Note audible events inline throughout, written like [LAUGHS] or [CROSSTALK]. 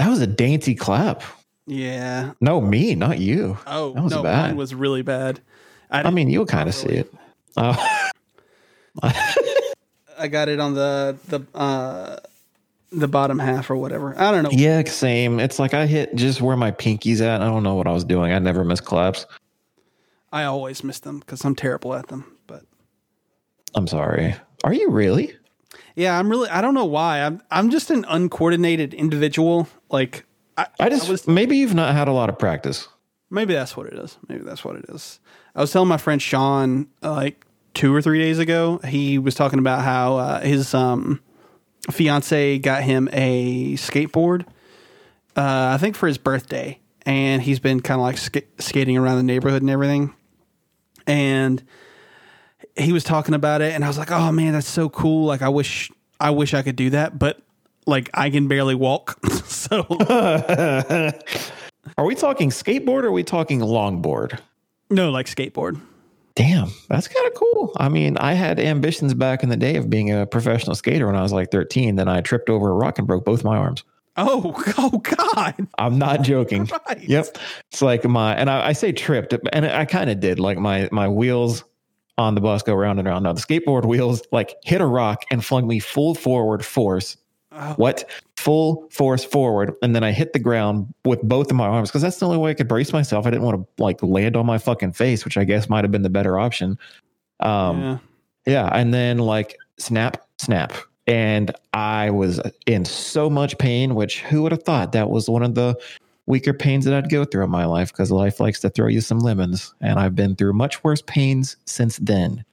That was a dainty clap. Yeah. No, me, not you. Oh, That was no, bad. mine was really bad. I, I mean, you'll kind of see it. Oh, [LAUGHS] I got it on the the uh the bottom half or whatever. I don't know. yeah, same. It's like I hit just where my pinky's at. I don't know what I was doing. I never miss claps. I always miss them because I'm terrible at them. But I'm sorry. Are you really? Yeah, I'm really. I don't know why. I'm I'm just an uncoordinated individual. Like I, I just was- maybe you've not had a lot of practice. maybe that's what it is. Maybe that's what it is. I was telling my friend Sean uh, like two or three days ago. He was talking about how uh, his um fiance got him a skateboard. Uh, I think for his birthday, and he's been kind of like sk- skating around the neighborhood and everything. And he was talking about it, and I was like, "Oh man, that's so cool! Like, I wish, I wish I could do that, but like, I can barely walk." [LAUGHS] so [LAUGHS] Are we talking skateboard or are we talking longboard? no, like skateboard. Damn, that's kind of cool. I mean, I had ambitions back in the day of being a professional skater when I was like 13. Then I tripped over a rock and broke both my arms. Oh, [LAUGHS] oh God! I'm not joking. Right. Yep. It's like my, and I, I say tripped, and I kind of did. Like my my wheels on the bus go round and round. Now the skateboard wheels like hit a rock and flung me full forward force. Oh. What? Full force forward, and then I hit the ground with both of my arms because that's the only way I could brace myself. I didn't want to like land on my fucking face, which I guess might have been the better option. Um, yeah. yeah, and then like snap, snap. And I was in so much pain, which who would have thought that was one of the weaker pains that I'd go through in my life because life likes to throw you some lemons. And I've been through much worse pains since then.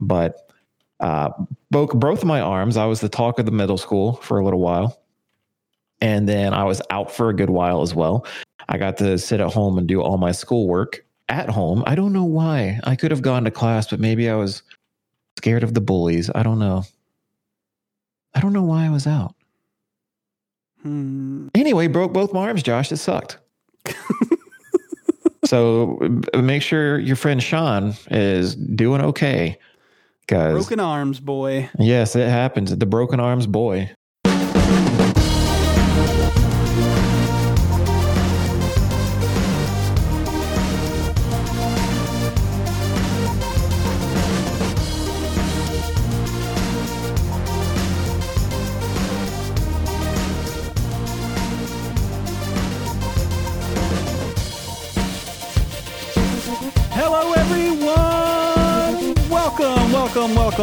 But uh, broke both my arms. I was the talk of the middle school for a little while. And then I was out for a good while as well. I got to sit at home and do all my schoolwork at home. I don't know why. I could have gone to class, but maybe I was scared of the bullies. I don't know. I don't know why I was out. Hmm. Anyway, broke both my arms, Josh. It sucked. [LAUGHS] so make sure your friend Sean is doing okay. Because, Broken arms, boy. yes, it happens. The broken arms boy.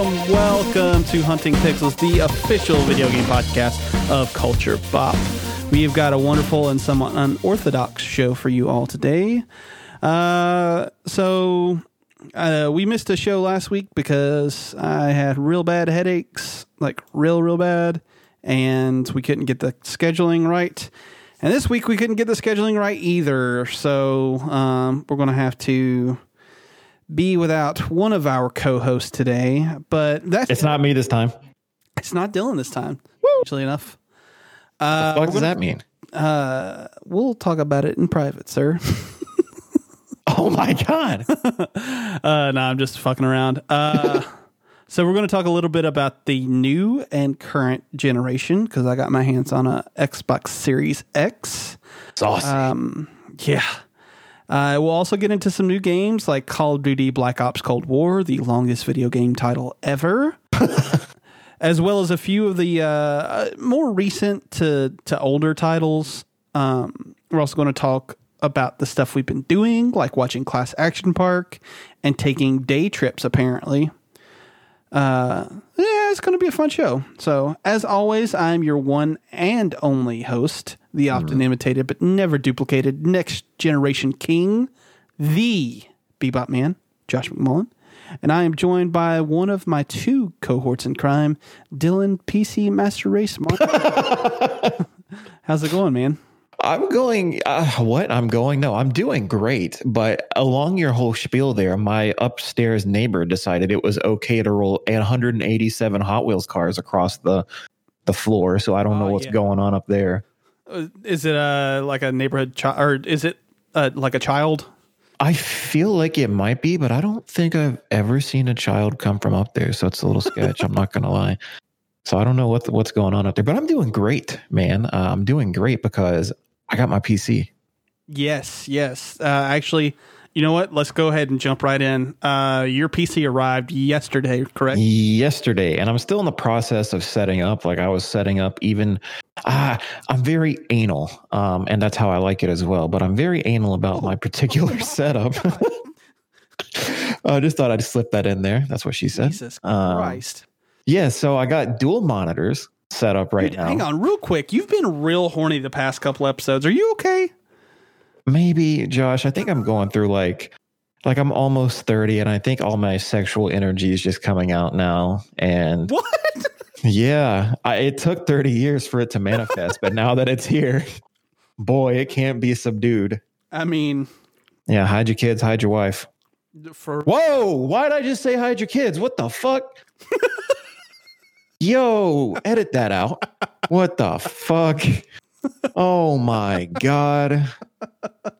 Welcome, welcome, to Hunting Pixels, the official video game podcast of Culture Bop. We have got a wonderful and somewhat unorthodox show for you all today. Uh, so uh, we missed a show last week because I had real bad headaches, like real, real bad, and we couldn't get the scheduling right. And this week we couldn't get the scheduling right either. So um, we're going to have to be without one of our co-hosts today. But that's It's not me this time. it's not Dylan this time. Actually enough, uh, what does that mean? uh, we'll talk about it in private, sir. [LAUGHS] Oh my God. [LAUGHS] Uh, no, I'm just fucking around. Uh, [LAUGHS] so we're going to talk a little bit about the new and current generation because I got my hands on a Xbox Series X. Saucy. Um, yeah. Uh, we'll also get into some new games like Call of Duty Black Ops Cold War, the longest video game title ever, [LAUGHS] as well as a few of the uh, uh, more recent to, to older titles. Um, we're also going to talk about the stuff we've been doing, like watching Class Action Park and taking day trips, apparently. Uh, yeah, it's going to be a fun show. So, as always, I'm your one and only host, the often imitated but never duplicated next generation king, the Bebop Man, Josh McMullen. And I am joined by one of my two cohorts in crime, Dylan PC Master Race. Mark. [LAUGHS] How's it going, man? I'm going, uh, what? I'm going? No, I'm doing great. But along your whole spiel there, my upstairs neighbor decided it was okay to roll 187 Hot Wheels cars across the the floor. So I don't know Oh, what's yeah. going on up there. Uh, it uh, like a neighborhood child, or is it uh, like a child? I feel like it might be, but I don't think I've ever seen a child come from up there. So it's a little sketch. I'm not going to lie. So I don't know what what's going on up there, but I'm doing great, man. Uh, I'm doing great because I got my PC. Yes, yes. Uh, actually, you know what? Let's go ahead and jump right in. Uh, your PC arrived yesterday, correct? Yesterday, and I'm still in the process of setting up. Like I was setting up even. Ah, I'm very anal, um, and that's how I like it as well. But I'm very anal about my particular [LAUGHS] setup. [LAUGHS] I just thought I'd slip that in there. That's what she said. Jesus Um, Christ. Yeah, so I got dual monitors set up right Dude, now. hang on, real quick. You've been real horny the past couple episodes. Are you okay? Maybe, Josh, I think I'm going through like like I'm almost 30 and I think all my sexual energy is just coming out now and What? [LAUGHS] yeah, I, it took 30 years for it to manifest, but now that it's here, boy, it can't be subdued. I mean, Yeah, hide your kids, hide your wife. for Whoa, why'd I just say hide your kids? What the fuck? [LAUGHS] Yo, edit that out. What the fuck? Oh my god.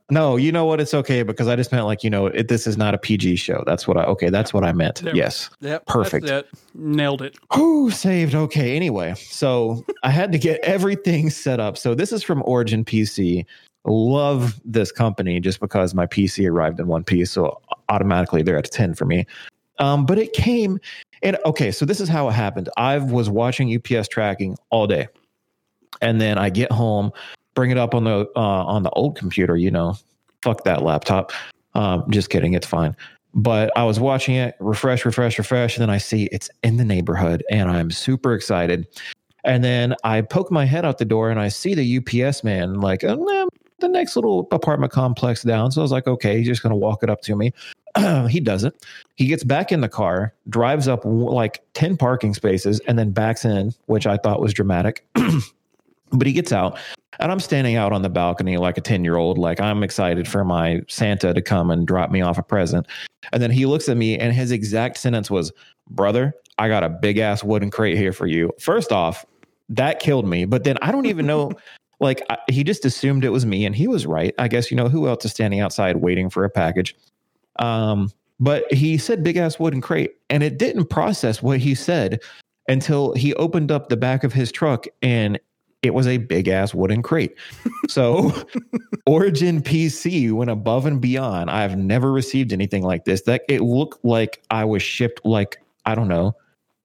No, you know what? It's okay because I just meant like, you know, it, this is not a PG show. That's what I okay, that's what I meant. There- yes. yep, Perfect. it. Nailed it. Who saved? Okay. Anyway, so I had to get everything set up. So this is from Origin PC. Love this company just because my PC arrived in one piece. So automatically they're at 10 for me. Um, but it came and okay, so this is how it happened. I was watching UPS tracking all day. And then I get home, bring it up on the uh, on the old computer, you know, fuck that laptop. Um, just kidding, it's fine. But I was watching it, refresh, refresh, refresh, and then I see it's in the neighborhood, and I'm super excited. And then I poke my head out the door, and I see the UPS man like nah, the next little apartment complex down. So I was like, okay, he's just gonna walk it up to me. [CLEARS THROAT] he doesn't. He gets back in the car, drives up like ten parking spaces, and then backs in, which I thought was dramatic. [CLEARS THROAT] but he gets out and i'm standing out on the balcony like a 10 year old like i'm excited for my santa to come and drop me off a present and then he looks at me and his exact sentence was brother i got a big ass wooden crate here for you first off that killed me but then i don't even know [LAUGHS] like he just assumed it was me and he was right i guess you know who else is standing outside waiting for a package um but he said big ass wooden crate and it didn't process what he said until he opened up the back of his truck and it was a big ass wooden crate. So [LAUGHS] Origin PC went above and beyond. I've never received anything like this. That it looked like I was shipped like I don't know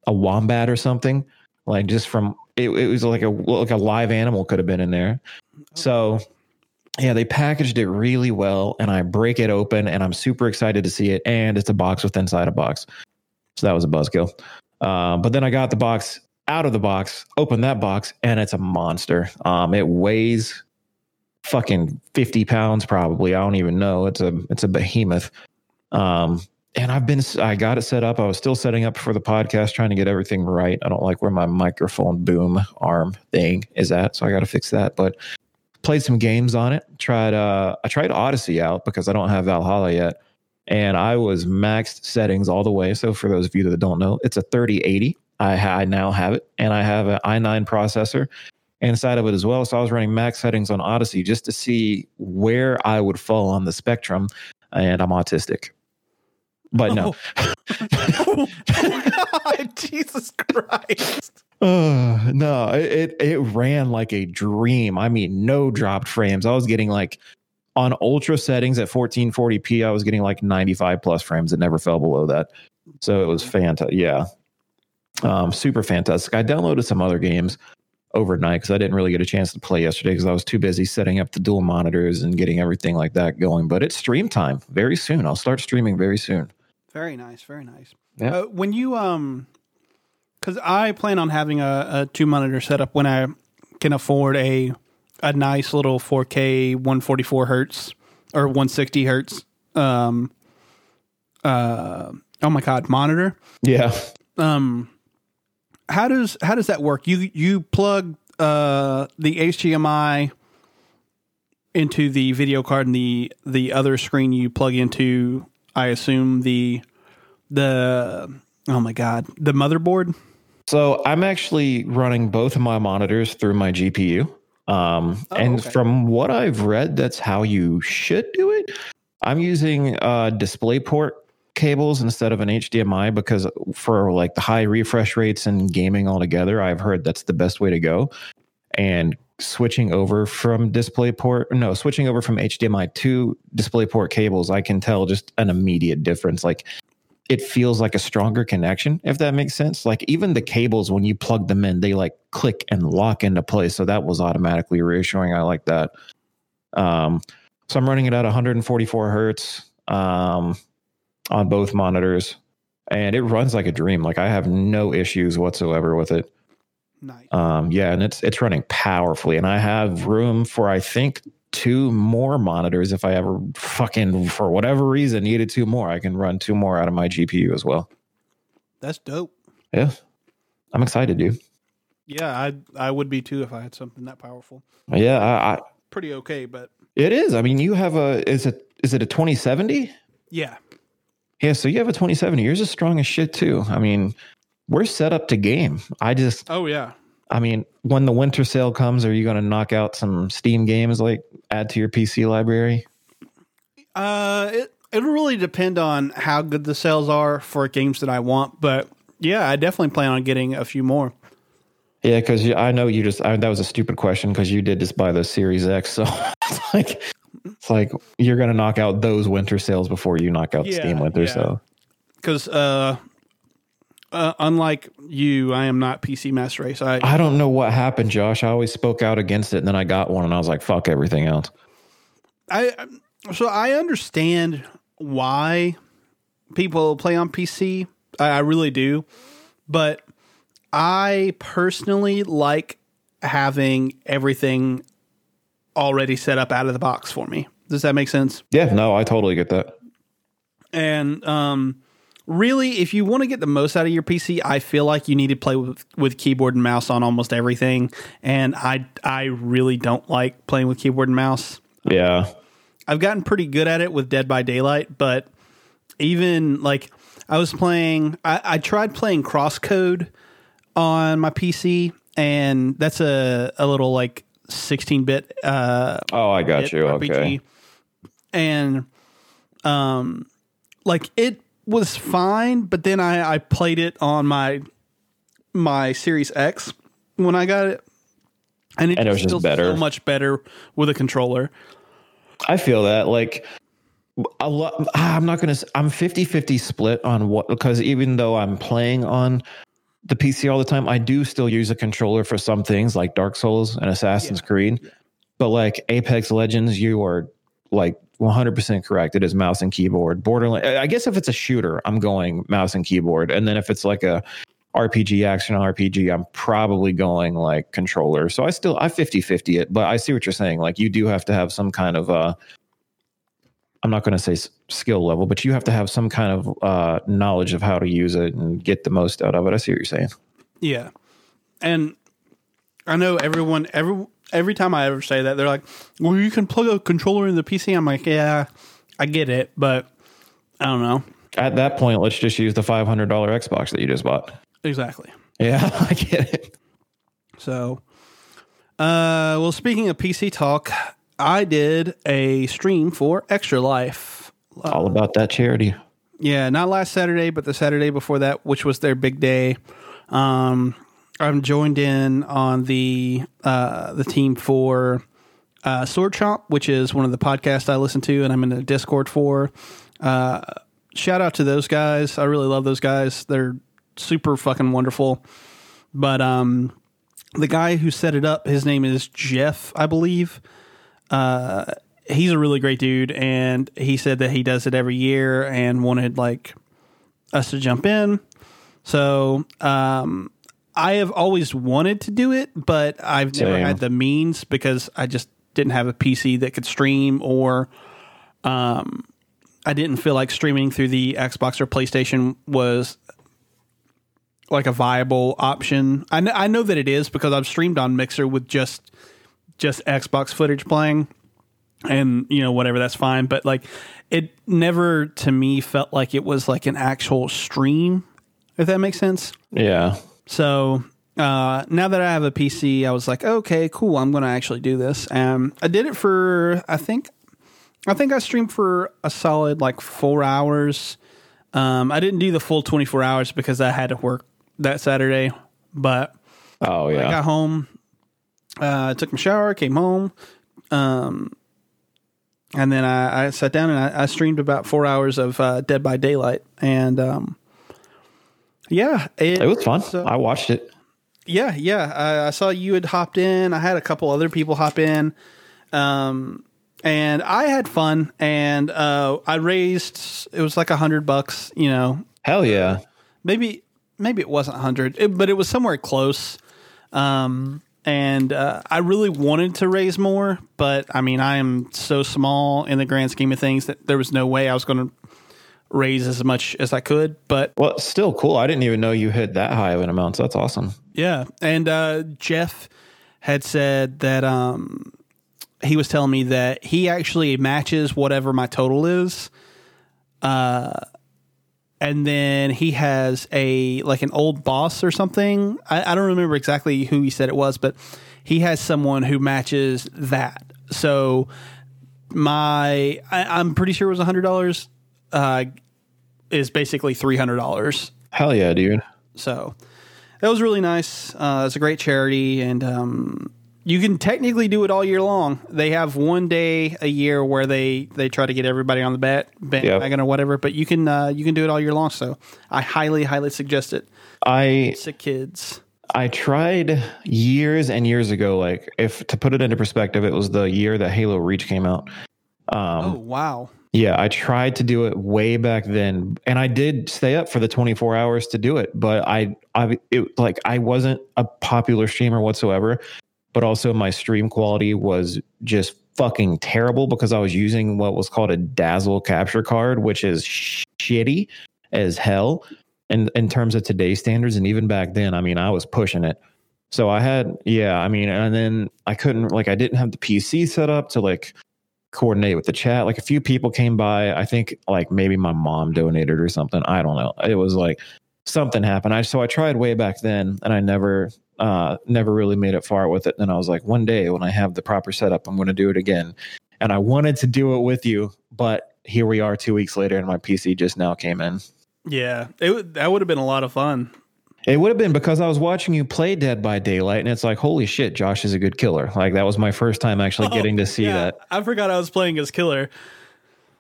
a wombat or something. Like just from it, it was like a like a live animal could have been in there. So yeah, they packaged it really well, and I break it open, and I'm super excited to see it. And it's a box with inside a box, so that was a buzzkill. Uh, but then I got the box out of the box, open that box, and it's a monster. Um, it weighs fucking 50 pounds probably. I don't even know. It's a it's a behemoth. Um, and I've been I got it set up. I was still setting up for the podcast, trying to get everything right. I don't like where my microphone boom arm thing is at, so I got to fix that. But played some games on it. Tried uh I tried Odyssey out because I don't have Valhalla yet. And I was maxed settings all the way. So for those of you that don't know, it's a 3080. I, ha- I now have it, and I have an i9 processor inside of it as well. So I was running max settings on Odyssey just to see where I would fall on the spectrum. And I'm autistic, but no, oh [LAUGHS] God, [LAUGHS] Jesus Christ. uh, [SIGHS] no, it, it it ran like a dream. I mean, no dropped frames. I was getting like on ultra settings at 1440p. I was getting like 95 plus frames. It never fell below that. So it was fantastic. Yeah, um, super fantastic. I downloaded some other games overnight because I didn't really get a chance to play yesterday because I was too busy setting up the dual monitors and getting everything like that going. But it's stream time very soon. I'll start streaming very soon. Very nice, very nice. Yeah. Uh, when you um, because I plan on having a, a two monitor setup when I can afford a a nice little 4K 144 hertz or 160 hertz um uh oh my god monitor Yeah. um how does how does that work you you plug uh the HDMI into the video card and the the other screen you plug into I assume the the oh my god the motherboard So I'm actually running both of my monitors through my GPU. Um, Oh, and okay. from what I've read, that's how you should do it. I'm using uh, DisplayPort cables instead of an HDMI because for like the high refresh rates and gaming altogether, I've heard that's the best way to go. And switching over from DisplayPort, no, switching over from HDMI to DisplayPort cables, I can tell just an immediate difference. Like it feels like a stronger connection, if that makes sense. Like even the cables, when you plug them in, they like click and lock into place. So that was automatically reassuring. I like that. Um, so I'm running it at 144 hertz um, on both monitors, and it runs like a dream. Like I have no issues whatsoever with it. Nice. Um, yeah, and it's it's running powerfully, and I have room for I think two more monitors if I ever fucking for whatever reason needed two more. I can run two more out of my GPU as well. That's dope. Yeah, I'm excited, dude. Yeah, I I would be too if I had something that powerful. Yeah, I, I Pretty okay, but it is. I mean, you have a is it is it a 2070? yeah. Yeah, so you have a 2070. Yours is strong as shit too. I mean, we're set up to game. I just Oh yeah. I mean, when the winter sale comes, are you going to knock out some Steam games like add to your PC library? Uh, it it'll really depend on how good the sales are for games that I want, but yeah, I definitely plan on getting a few more. Yeah, because I know you just I, that was a stupid question because you did just buy the Series X, so [LAUGHS] it's like it's like you're gonna knock out those winter sales before you knock out the Yeah, Steam winter yeah. sale. Because uh, uh, unlike you, I am not PC Master Race. I I don't know what happened, Josh. I always spoke out against it, and then I got one, and I was like, "Fuck everything else." I so I understand why people play on PC. I, I really do, but I personally like having everything already set up out of the box for me. Does that make sense? Yeah, no, I totally get that. And um, really, if you want to get the most out of your PC, I feel like you need to play with, with keyboard and mouse on almost everything. And I I really don't like playing with keyboard and mouse. Yeah, I've gotten pretty good at it with Dead by Daylight, but even like I was playing, I, I tried playing Crosscode on my PC, and that's a, a little like 16 bit uh, Oh, I got you. RPG. Okay. And um like it was fine, but then I, I played it on my my Series X when I got it. And it, And it was just better. so much better with a controller. I feel that like a lot. Ah, I'm not gonna. I'm 50 50 split on what because even though I'm playing on the PC all the time, I do still use a controller for some things like Dark Souls and Assassin's Creed. But like Apex Legends, you are like 100% correct. It is mouse and keyboard. Borderlands. I guess if it's a shooter, I'm going mouse and keyboard, and then if it's like a RPG action RPG, I'm probably going like controller. So I still I 50 50 it, but I see what you're saying. Like you do have to have some kind of uh I'm not going to say skill level, but you have to have some kind of uh knowledge of how to use it and get the most out of it. I see what you're saying. Yeah. And I know everyone every every time I ever say that, they're like, Well, you can plug a controller in the PC. I'm like, Yeah, I get it, but I don't know. At that point, let's just use the $500 Xbox that you just bought. Exactly. Yeah, [LAUGHS] I get it. So, uh, well, speaking of PC talk, I did a stream for Extra Life. All about that charity. Yeah, not last Saturday, but the Saturday before that, which was their big day. Um, I'm joined in on the uh, the team for uh, Sword Chomp, which is one of the podcasts I listen to, and I'm in the Discord for. Uh, shout out to those guys. I really love those guys. They're super fucking wonderful. But um, the guy who set it up, his name is Jeff, I believe. Uh, he's a really great dude, and he said that he does it every year and wanted like us to jump in. So um, I have always wanted to do it, but I've never had the means because I just didn't have a PC that could stream, or um, I didn't feel like streaming through the Xbox or PlayStation was like a viable option. I know, I know that it is because I've streamed on Mixer with just just Xbox footage playing and you know whatever that's fine but like it never to me felt like it was like an actual stream if that makes sense Yeah. So uh, now that I have a PC, I was like, okay, cool. I'm going to actually do this. Um, I did it for I think I think I streamed for a solid like four hours. Um, I didn't do the full 24 hours because I had to work that Saturday, but Oh yeah, I got home, uh, took my shower, came home, um, and then I, I sat down and I, I streamed about four hours of uh, Dead by Daylight, and um, yeah, it was fun. so- I watched it. yeah, yeah. I, I saw you had hopped in. I had a couple other people hop in, um, and I had fun. And uh, I raised it was like a hundred bucks. You know, Hell yeah. maybe maybe it wasn't a hundred, but it was somewhere close. Um, and uh, I really wanted to raise more, but I mean, I am so small in the grand scheme of things that there was no way I was going to raise as much as I could. But Well, still cool. I didn't even know you hit that high of an amount. So that's awesome. Yeah, and uh, Jeff had said that um, he was telling me that he actually matches whatever my total is, uh, and then he has a like an old boss or something. I, I don't remember exactly who he said it was, but he has someone who matches that. So my, I, I'm pretty sure it was a hundred dollars. Uh, is basically three hundred dollars. Hell yeah, dude. So that was really nice. Uh, it's a great charity, and um, you can technically do it all year long. They have one day a year where they they try to get everybody on the bat bandwagon or whatever, but you can uh, you can do it all year long. So I highly highly suggest it. I Sick kids. I tried years and years ago. Like, if to put it into perspective, it was the year that Halo Reach came out. Um, Oh wow. Yeah, I tried to do it way back then, and I did stay up for the 24 hours to do it. But I, I, it, like, I wasn't a popular streamer whatsoever. But also, my stream quality was just fucking terrible because I was using what was called a Dazzle capture card, which is shitty as hell. And in terms of today's standards, and even back then, I mean, I was pushing it. So I had, yeah, I mean, and then I couldn't, like, I didn't have the PC set up to like coordinate with the chat. Like a few people came by. I think like maybe my mom donated or something. I don't know. It was like something happened. I so I tried way back then and I never uh never really made it far with it. And I was like, one day when I have the proper setup, I'm gonna do it again. And I wanted to do it with you, but here we are two weeks later and my PC just now came in. Yeah, it would- that would have been a lot of fun. It would have been because I was watching you play Dead by Daylight, and it's like, holy shit, Josh is a good killer. Like that was my first time actually getting to see Oh, Yeah, that. I forgot I was playing as killer.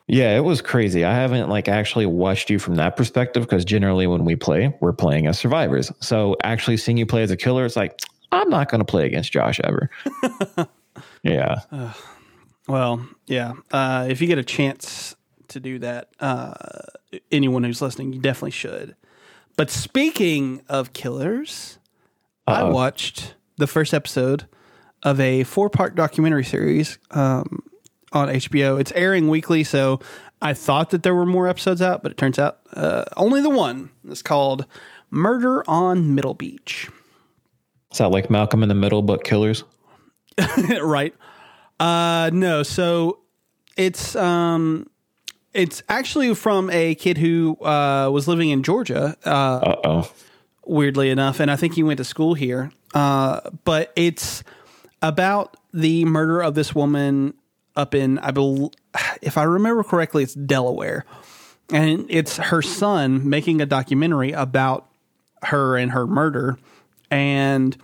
Yeah, it was crazy. I haven't like actually watched you from that perspective because generally when we play, we're playing as survivors. So actually seeing you play as a killer, it's like I'm not going to play against Josh ever. [LAUGHS] yeah, Well, yeah. Uh, if you get a chance to do that, uh, anyone who's listening, you definitely should. But speaking of killers, I Uh-oh. watched the first episode of a four part documentary series um, on HBO. It's airing weekly, so I thought that there were more episodes out, but it turns out uh, only the one. It's called Murder on Middle Beach. is that like Malcolm in the Middle, but killers? [LAUGHS] right. Uh no, so it's um it's actually from a kid who uh was living in Georgia, uh oh. weirdly enough, and I think he went to school here. Uh but it's about the murder of this woman up in I bel if I remember correctly, it's Delaware. And it's her son making a documentary about her and her murder. And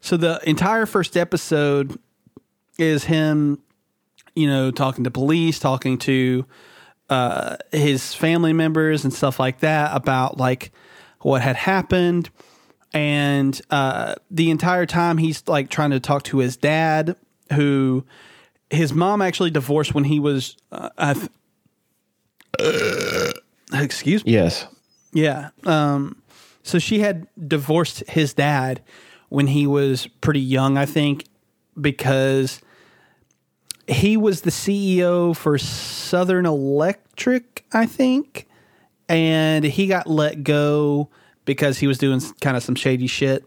so the entire first episode is him, you know, talking to police, talking to uh, his family members and stuff like that about like what had happened. And uh, the entire time he's like trying to talk to his dad, who his mom actually divorced when he was, uh, I th- excuse me. Yes. Yeah. Um, so she had divorced his dad when he was pretty young, I think, because he was the CEO for Southern Electric, I think, and he got let go because he was doing kind of some shady shit.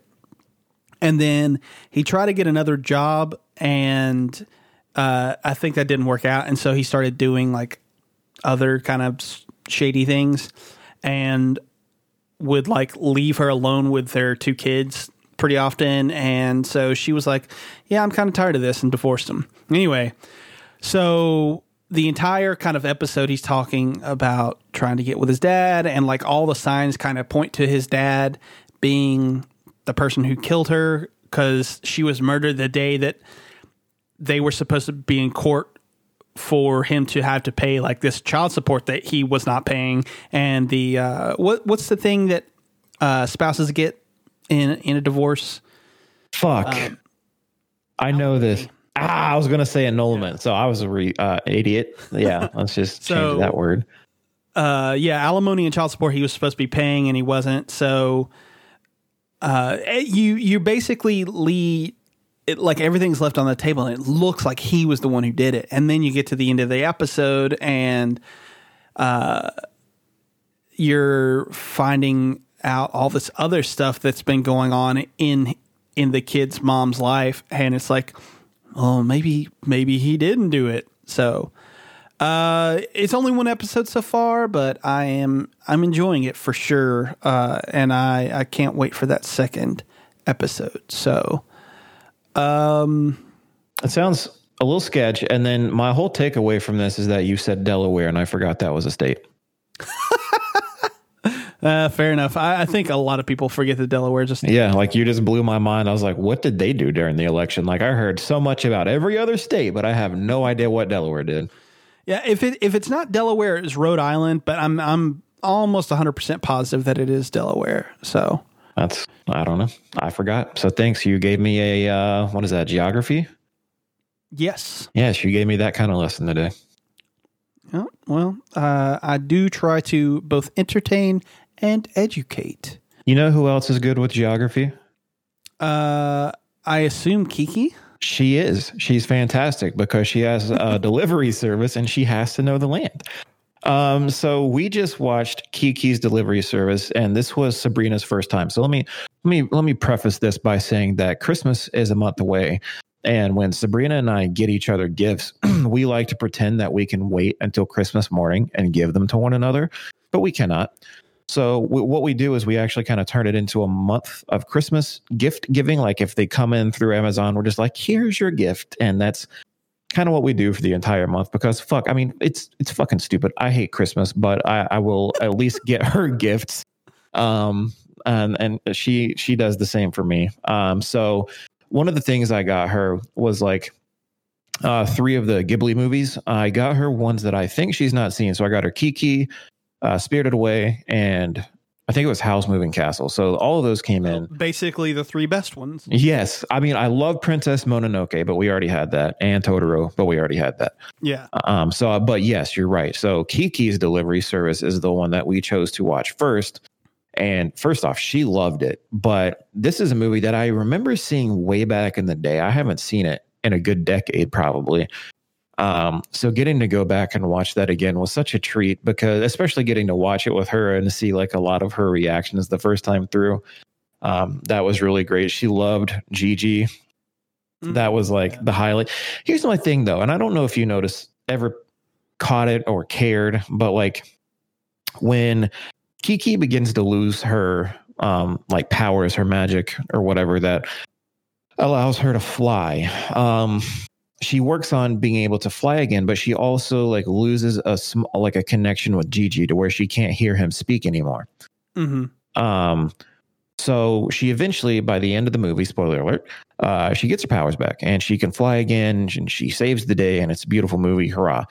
And then he tried to get another job, and uh, I think that didn't work out. And so he started doing like other kind of shady things, and would like leave her alone with their two kids pretty often. And so she was like, Yeah, I'm kind of tired of this and divorced him. Anyway, so the entire kind of episode, he's talking about trying to get with his dad, and like all the signs kind of point to his dad being the person who killed her because she was murdered the day that they were supposed to be in court for him to have to pay like this child support that he was not paying, and the uh, what what's the thing that uh, spouses get in in a divorce? Fuck. Um, I know this. Ah, I was gonna say annulment, so I was a re, uh, idiot. Yeah, [LAUGHS] let's just So- change that word. uh yeah alimony and child support he was supposed to be paying and he wasn't so uh eh, you you basically lead it like everything's left on the table and it looks like he was the one who did it and then you get to the end of the episode and uh you're finding out all this other stuff that's been going on in in the kid's mom's life and it's like oh maybe maybe he didn't do it so uh, it's only one episode so far, but I am I'm enjoying it for sure, uh, and I I can't wait for that second episode. So, um, It sounds a little sketch. And then my whole takeaway from this is that you said Delaware, and I forgot that was a state. [LAUGHS] uh, fair enough. I, I think a lot of people forget that Delaware just Yeah, like you just blew my mind. I was like, what did they do during the election? Like I heard so much about every other state, but I have no idea what Delaware did. yeah. If it if it's not Delaware, it's Rhode Island, but I'm I'm almost 100 percent positive that it is Delaware. So. That's I don't know. I forgot. So thanks. You gave me a uh, what is that? Geography? Yes. Yes, you gave me that kind of lesson today. Well, uh, I do try to both entertain and educate. You know who else is good with geography? Uh, I assume Kiki. She is. She's fantastic because she has a [LAUGHS] delivery service and she has to know the land. Um, so we just watched Kiki's delivery service, and this was Sabrina's first time. So let me let me let me preface this by saying that Christmas is a month away. And when Sabrina and I get each other gifts, [CLEARS THROAT] we like to pretend that we can wait until Christmas morning and give them to one another, but we cannot. So w- what we do is we actually kind of turn it into a month of Christmas gift giving. Like if they come in through Amazon, we're just like, here's your gift, and that's kind of what we do for the entire month. Because fuck, I mean, it's it's fucking stupid. I hate Christmas, but I, I will at least get her [LAUGHS] gifts. Um, and and she she does the same for me. Um, so one of the things I got her was like uh, three of the Ghibli movies. I got her ones that I think she's not seen. So I got her Kiki, uh, Spirited Away, and I think it was Howl's Moving Castle. So all of those came in. Basically, the three best ones. Yes, I mean I love Princess Mononoke, but we already had that, and Totoro, but we already had that. Yeah. Um, so, uh, but yes, you're right. So Kiki's delivery service is the one that we chose to watch first. And first off, she loved it. But this is a movie that I remember seeing way back in the day. I haven't seen it in a good decade, probably. Um, so getting to go back and watch that again was such a treat because, especially getting to watch it with her and see like a lot of her reactions the first time through, um, that was really great. She loved Gigi. That was like Yeah. the highlight. Here's my thing though, and I don't know if you noticed ever caught it or cared, but like when Kiki begins to lose her um like powers, her magic or whatever that allows her to fly. Um she works on being able to fly again, but she also like loses a sm- like a connection with Gigi to where she can't hear him speak anymore. Mm-hmm. Um, so she eventually, by the end of the movie, spoiler alert, uh, she gets her powers back and she can fly again and she saves the day and it's a beautiful movie. Hurrah.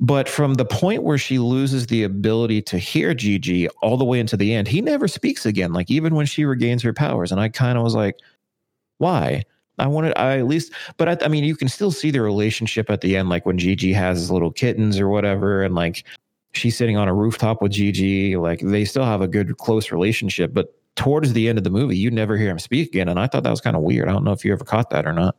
But from the point where she loses the ability to hear Gigi all the way into the end, he never speaks again. Like even when she regains her powers. And I kind of was like, why? I wanted, I at least, but I, I mean, you can still see the relationship at the end, like when Gigi has his little kittens or whatever. And like she's sitting on a rooftop with Gigi. Like they still have a good, close relationship. But towards the end of the movie, you never hear him speak again. And I thought that was kind of weird. I don't know if you ever caught that or not.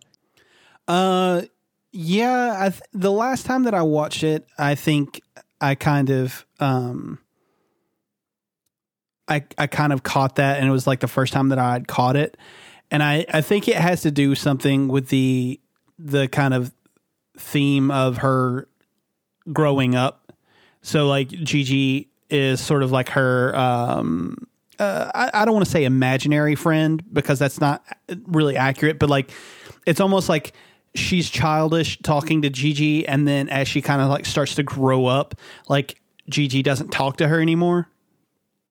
Uh, yeah. Th- the last time that I watched it, I think I kind of um, I I kind of caught that, and it was like the first time that I had caught it, and I I think it has to do something with the the kind of theme of her growing up. So like Gigi is sort of like her um uh, I, I don't want to say imaginary friend because that's not really accurate, but like it's almost like she's childish talking to Gigi, and then as she kind of like starts to grow up, like Gigi doesn't talk to her anymore.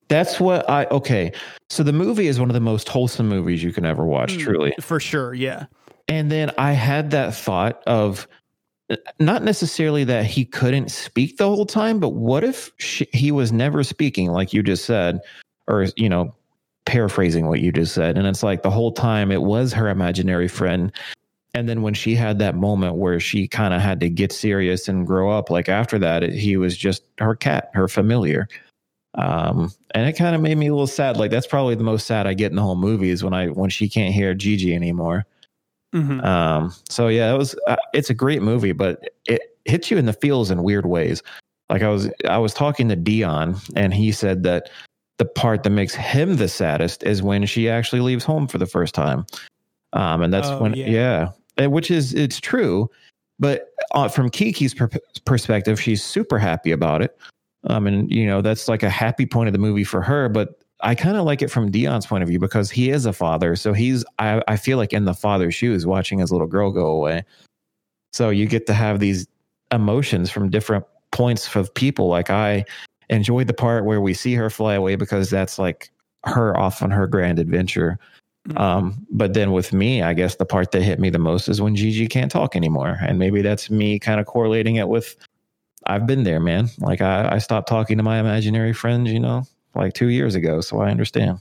That's what I okay. So the movie is one of the most wholesome movies you can ever watch, Mm. truly. For sure, yeah. And then I had that thought of not necessarily that he couldn't speak the whole time, but what if she, he was never speaking, like you just said, or, you know, paraphrasing what you just said. And it's like the whole time it was her imaginary friend. And then when she had that moment where she kind of had to get serious and grow up, like after that, it, he was just her cat, her familiar. Um, and it kind of made me a little sad. Like that's probably the most sad I get in the whole movie is when I when she can't hear Gigi anymore. Mhm. Um, so yeah, it was. Uh, it's a great movie, but it hits you in the feels in weird ways. Like I was, I was talking to Dion, and he said that the part that makes him the saddest is when she actually leaves home for the first time. Um, and that's Oh, when, yeah. yeah. And which is it's true, but uh, from Kiki's per- perspective, she's super happy about it. Um, and you know that's like a happy point of the movie for her, but I kind of like it from Dion's point of view because he is a father. So he's, I, I feel like in the father's shoes watching his little girl go away. So you get to have these emotions from different points of people. Like I enjoyed the part where we see her fly away because that's like her off on her grand adventure. Mhm. Um, but then with me, I guess the part that hit me the most is when Gigi can't talk anymore. And maybe that's me kind of correlating it with I've been there, man. Like I, I stopped talking to my imaginary friends, you know, like two years ago. So I understand.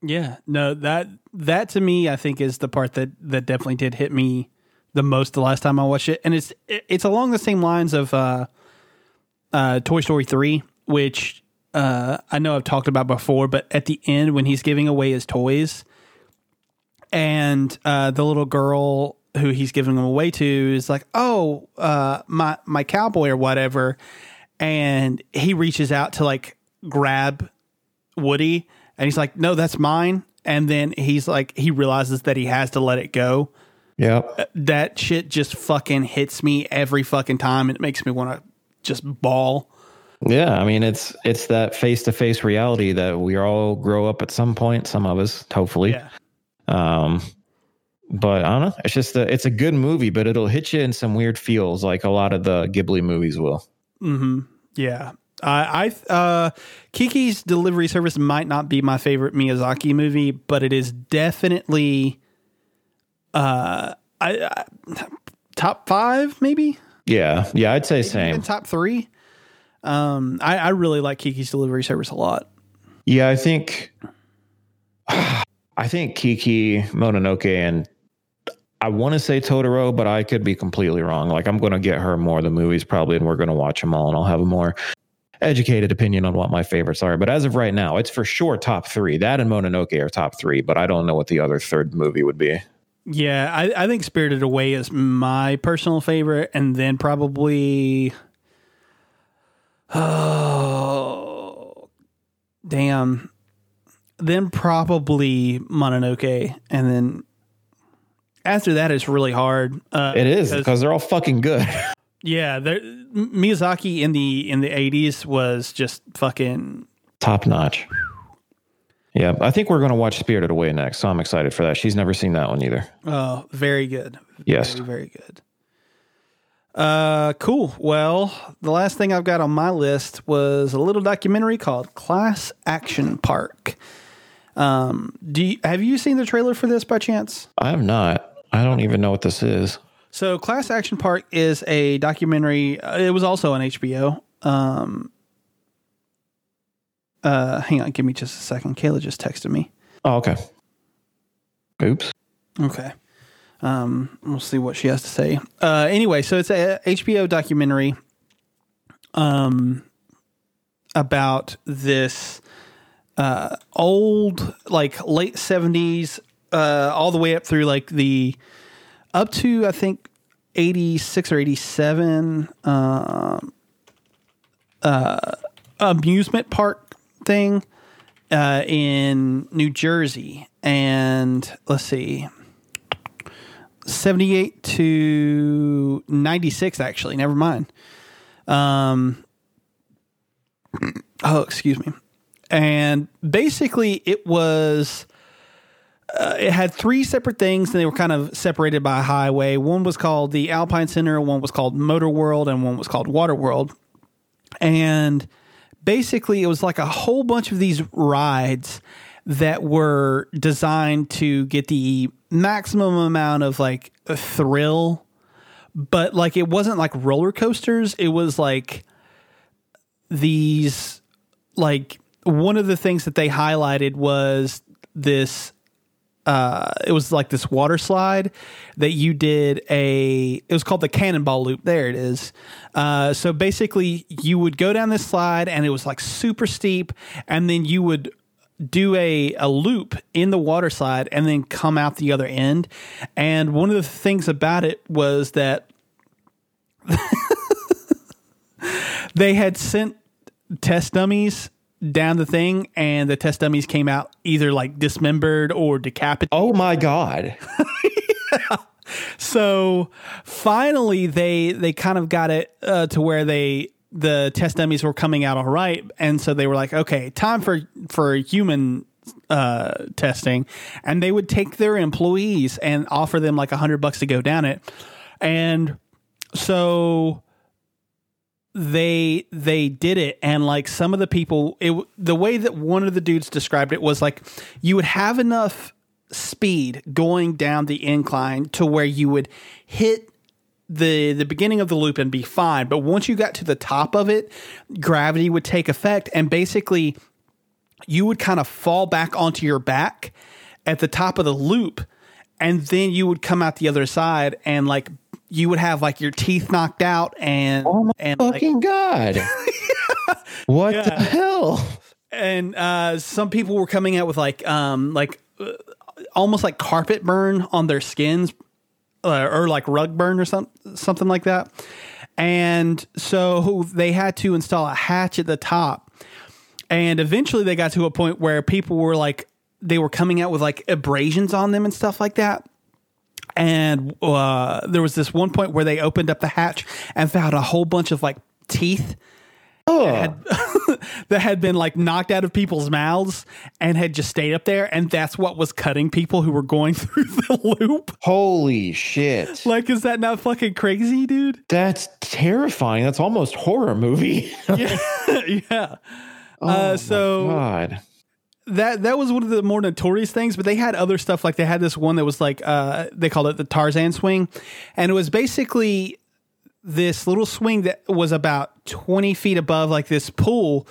Yeah, no that that to me I think is the part that that definitely did hit me the most the last time I watched it, and it's it's along the same lines of uh, uh, Toy Story three, which uh, I know I've talked about before, but at the end when he's giving away his toys, and uh, the little girl who he's giving them away to is like, "Oh, uh, my my cowboy or whatever," and he reaches out to like grab Woody, and he's like, "No, that's mine." And then he's like, he realizes that he has to let it go. Yeah, That shit just fucking hits me every fucking time. It makes me want to just bawl. Yeah, I mean it's it's that face to face reality that we all grow up at some point. Some of us, hopefully. Yeah. Um, but I don't know. It's just a, it's a good movie, but it'll hit you in some weird feels, like a lot of the Ghibli movies will. hmm Yeah. I, I uh, Kiki's Delivery Service might not be my favorite Miyazaki movie, but it is definitely uh, I, I top five, maybe Yeah, yeah, I'd say even same. top three. Um, I, I really like Kiki's Delivery Service a lot. Yeah, I think [SIGHS] I think Kiki, Mononoke, and I want to say Totoro, but I could be completely wrong. Like I'm going to get her more of the movies probably, and we're going to watch them all, and I'll have a more educated opinion on what my favorites are. But as of right now, it's for sure top three. That and Mononoke are top three, but I don't know what the other third movie would be. Yeah, I, I think Spirited Away is my personal favorite, and then probably oh damn, then probably Mononoke, and then after that it's really hard. Uh, It is because- they're all fucking good. yeah, Miyazaki in the in the eighties was just fucking top notch. Yeah, I think we're going to watch Spirited Away next, so I'm excited for that. She's never seen that one either. Oh, very good. Yes. Very, very good. Uh, cool. Well, the last thing I've got on my list was a little documentary called Class Action Park. Um, do you, have you seen the trailer for this by chance? I have not. I don't even know what this is. So, Class Action Park is a documentary. uh, It was also on HBO. Um, uh, hang on, give me just a second. Kayla just texted me. Oh, okay. Oops. Okay. Um, we'll see what she has to say. Uh, anyway, so it's a HBO documentary um, about this uh, old, like late 70s, uh, all the way up through like the up to, I think, 86 or 87 um, uh, amusement park thing uh, in New Jersey. And let's see, 78 to 96 actually. Never mind. Um [CLEARS THROAT] oh excuse me. And basically it was uh, it had three separate things, and they were kind of separated by a highway. One was called the Alpine Center, one was called Motor World, and one was called Water World. And basically, it was like a whole bunch of these rides that were designed to get the maximum amount of like thrill, but like it wasn't like roller coasters. It was like these like one of the things that they highlighted was this uh, it was like this water slide that you did a it was called the cannonball loop. There it is. Uh, so basically you would go down this slide and it was like super steep and then you would do a, a loop in the water slide and then come out the other end. And one of the things about it was that [LAUGHS] they had sent test dummies down the thing and the test dummies came out either like dismembered or decapitated. Oh my god. yeah. [LAUGHS] So finally they they kind of got it uh, to where they the test dummies were coming out all right and so they were like okay, time for for human uh, testing and they would take their employees and offer them like a hundred bucks to go down it and so they they did it. And like some of the people it the way that one of the dudes described it was like you would have enough speed going down the incline to where you would hit the the beginning of the loop and be fine. But once you got to the top of it gravity would take effect. And basically you would kind of fall back onto your back at the top of the loop and then you would come out the other side and like you would have like your teeth knocked out and oh my and fucking like, god [LAUGHS] what yeah. the hell? And uh, some people were coming out with like um like uh, almost like carpet burn on their skins uh, or like rug burn or something something like that. And so they had to install a hatch at the top. And eventually they got to a point where people were like they were coming out with like abrasions on them and stuff like that and uh, there was this one point where they opened up the hatch and found a whole bunch of like teeth oh. that, had, [LAUGHS] that had been like knocked out of people's mouths and had just stayed up there. And that's what was cutting people who were going [LAUGHS] through the loop. Holy shit. Like is that not fucking crazy dude? That's terrifying. That's almost horror movie. [LAUGHS] Yeah. Yeah. Oh uh, so God that that was one of the more notorious things, but they had other stuff like they had this one that was like uh, they called it the Tarzan swing, and it was basically this little swing that was about twenty feet above like this pool,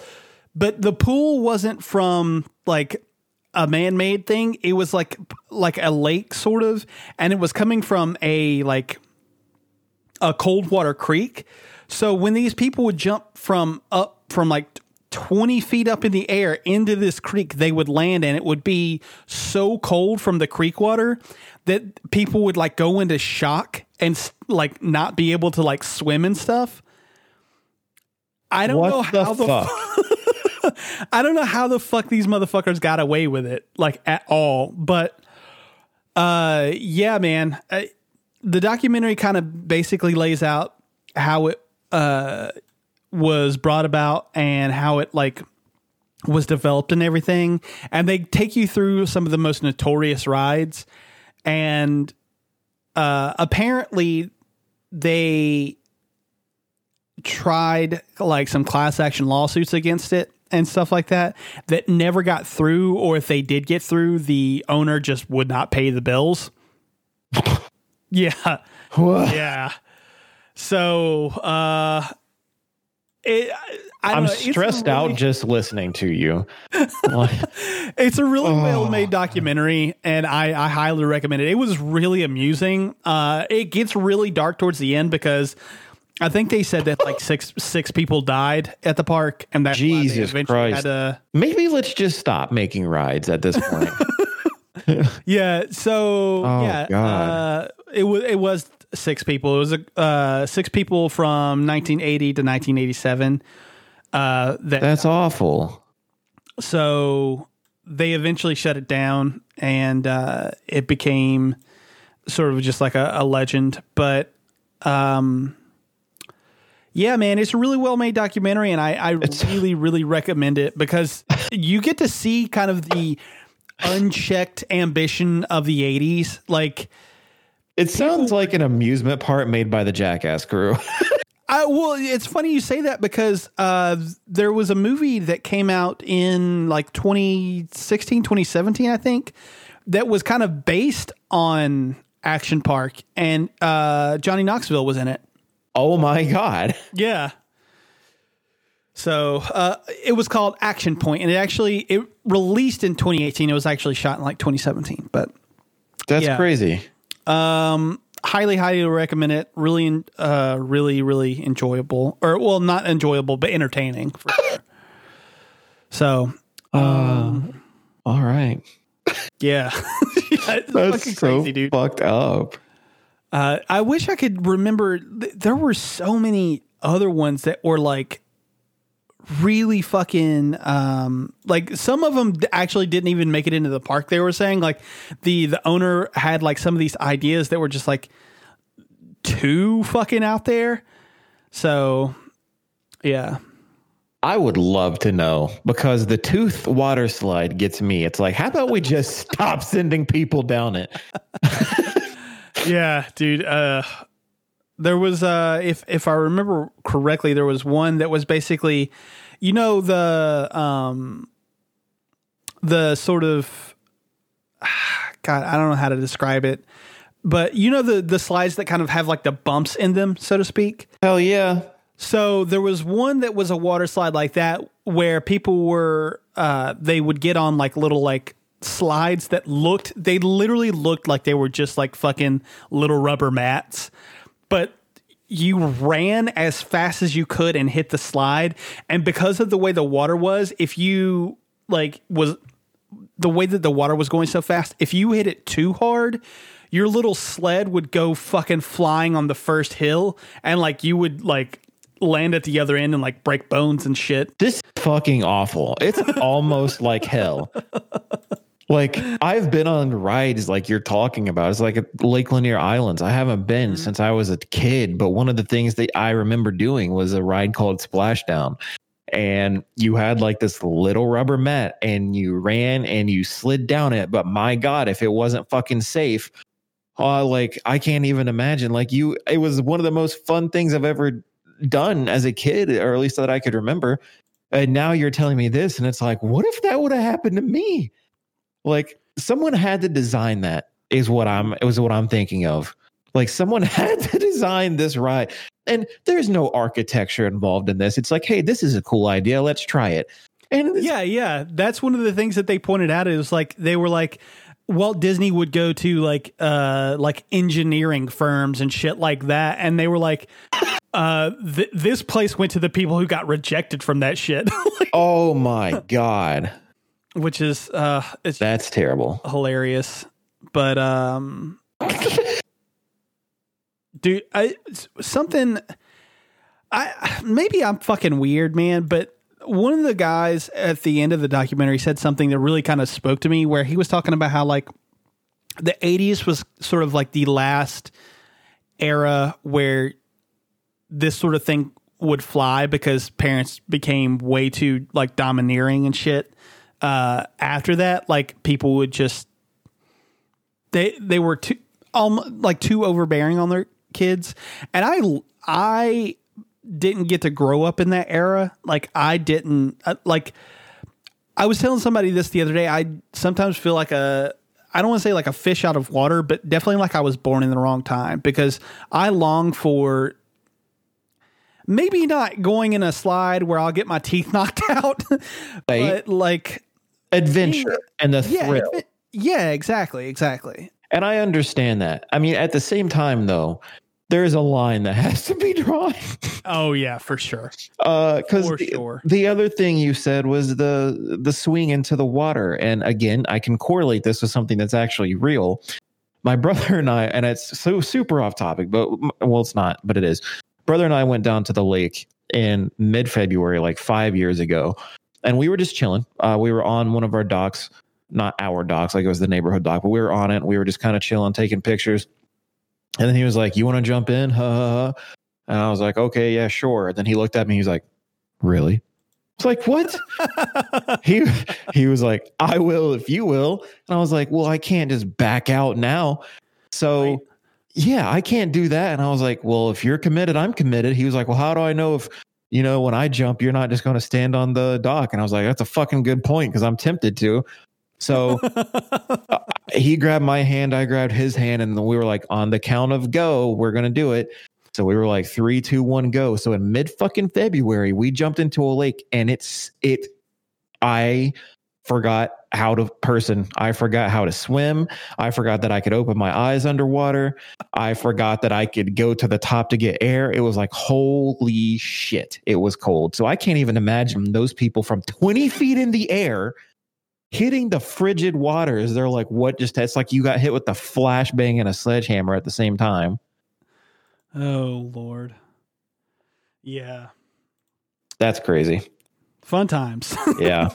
but the pool wasn't from like a man-made thing. It was like like a lake sort of, and it was coming from a like a cold water creek. So when these people would jump from up from like 20 feet up in the air into this creek they would land and it would be so cold from the creek water that people would like go into shock and like not be able to like swim and stuff. I don't what know the how the fuck? [LAUGHS] i don't know how the fuck these motherfuckers got away with it like at all but uh yeah man. I, the documentary kind of basically lays out how it uh was brought about and how it like was developed and everything. And they take you through some of the most notorious rides. And uh apparently they tried like some class action lawsuits against it and stuff like that that never got through or if they did get through the owner just would not pay the bills. [LAUGHS] Yeah. What? yeah. So uh it, I I'm know, stressed really, out just listening to you. [LAUGHS] it's a really oh. well made documentary, and I, I, highly recommend it. It was really amusing. Uh, it gets really dark towards the end because I think they said that like six six people died at the park, and that Jesus Christ. To, Maybe let's just stop making rides at this point. [LAUGHS] yeah. So oh, yeah. Uh, it was it was six people. It was a, uh, six people from 1980 to 1987. Uh, that That's awful. So they eventually shut it down, and uh, it became sort of just like a, a legend. But um, yeah, man, it's a really well made documentary, and I, I [LAUGHS] really, really recommend it because you get to see kind of the unchecked ambition of the 80s. Like, It sounds like an amusement park made by the Jackass crew. [LAUGHS] I, well, it's funny you say that because uh, there was a movie that came out in like 2016, 2017, I think, that was kind of based on Action Park, and uh, Johnny Knoxville was in it. oh my god. [LAUGHS] Yeah. So uh, it was called Action Point, and it actually it released in 2018. It was actually shot in like 2017, but That's Yeah. crazy. Um, highly, highly recommend it. Really, uh, really, really enjoyable, or well, not enjoyable, but entertaining for sure. So Uh, all right. yeah, [LAUGHS] Yeah, That's so crazy, dude. fucked up. Uh, I wish I could remember. Th- there were so many other ones that were like really fucking um like some of them actually didn't even make it into the park they were saying like the the owner had like some of these ideas that were just like too fucking out there so yeah I would love to know because the tooth water slide gets me. It's like, how about we just [LAUGHS] stop sending people down it? [LAUGHS] Yeah, dude. Uh, there was uh, if if I remember correctly, there was one that was basically, you know, the um, the sort of, [SIGHS] God, I don't know how to describe it, but you know the the slides that kind of have like the bumps in them, so to speak. Hell yeah. So there was one that was a water slide like that where people were uh they would get on like little like slides that looked they literally looked like they were just like fucking little rubber mats. But you ran as fast as you could and hit the slide and because of the way the water was, if you like was the way that the water was going so fast, if you hit it too hard, your little sled would go fucking flying on the first hill and like you would like land at the other end and like break bones and shit. This is fucking awful. It's almost like hell. [LAUGHS] Like I've been on rides like you're talking about. It's like at Lake Lanier Islands. I haven't been since I was a kid, but one of the things that I remember doing was a ride called Splashdown. And you had like this little rubber mat and you ran and you slid down it. But my God, if it wasn't fucking safe, uh, like I can't even imagine. Like you, it was one of the most fun things I've ever done as a kid, or at least that I could remember. And now you're telling me this, and it's like, what if that would have happened to me? Like someone had to design that. Is what I'm. It was what I'm thinking of. Like someone [LAUGHS] had to design this ride, and there's no architecture involved in this. It's like, hey, this is a cool idea. Let's try it. And Yeah, yeah. That's one of the things that they pointed out is like they were like Walt Disney would go to like uh like engineering firms and shit like that and they were like uh th- this place went to the people who got rejected from that shit [LAUGHS] oh my god, which is uh it's that's terrible. hilarious but um [LAUGHS] dude i something i maybe i'm fucking weird man but one of the guys at the end of the documentary said something that really kind of spoke to me where he was talking about how like the 80s was sort of like the last era where this sort of thing would fly because parents became way too like domineering and shit uh after that like people would just they they were too um like too overbearing on their kids. And i i didn't get to grow up in that era. Like i didn't uh, like i was telling somebody this the other day. I sometimes feel like a i don't want to say like a fish out of water but definitely like i was born in the wrong time because i long for maybe not going in a slide where i'll get my teeth [LAUGHS] knocked out but like Adventure and the yeah thrill. it- yeah exactly exactly And I understand that. I mean, at the same time, though, there is a line that [LAUGHS] has to be drawn. oh yeah for sure uh, Because For the, sure. the other thing you said was the the swing into the water, and again, I can correlate this with something that's actually real. My brother and I, and it's so super off topic, but well, it's not, but it is. Brother and I went down to the lake in mid February, like five years ago, and we were just chilling. Uh, we were on one of our docks, not our docks, like it was the neighborhood dock, but we were on it. We were just kind of chilling, taking pictures. And then he was like, "You want to jump in?" [LAUGHS] Ha, ha, ha. And I was like, "Okay, yeah, sure." And then he looked at me. He's like, "Really?" It's like, what? [LAUGHS] he he was like, I will if you will. And I was like, well, I can't just back out now. So Right. yeah, I can't do that. And I was like, well, if you're committed, I'm committed. He was like, well, how do I know if you know when I jump, you're not just going to stand on the dock? And I was like, that's a fucking good point because I'm tempted to. So [LAUGHS] uh, he grabbed my hand, I grabbed his hand, and we were like, on the count of go, we're gonna do it. So we were like three, two, one, go. So in mid fucking February, we jumped into a lake, and it's it. I forgot how to person. I forgot how to swim. I forgot that I could open my eyes underwater. I forgot that I could go to the top to get air. It was like holy shit, it was cold. So I can't even imagine those people from [LAUGHS] twenty feet in the air hitting the frigid waters. They're like, what just, it's like you got hit with the flashbang and a sledgehammer at the same time. oh Lord. Yeah. That's crazy. Fun times. [LAUGHS] Yeah.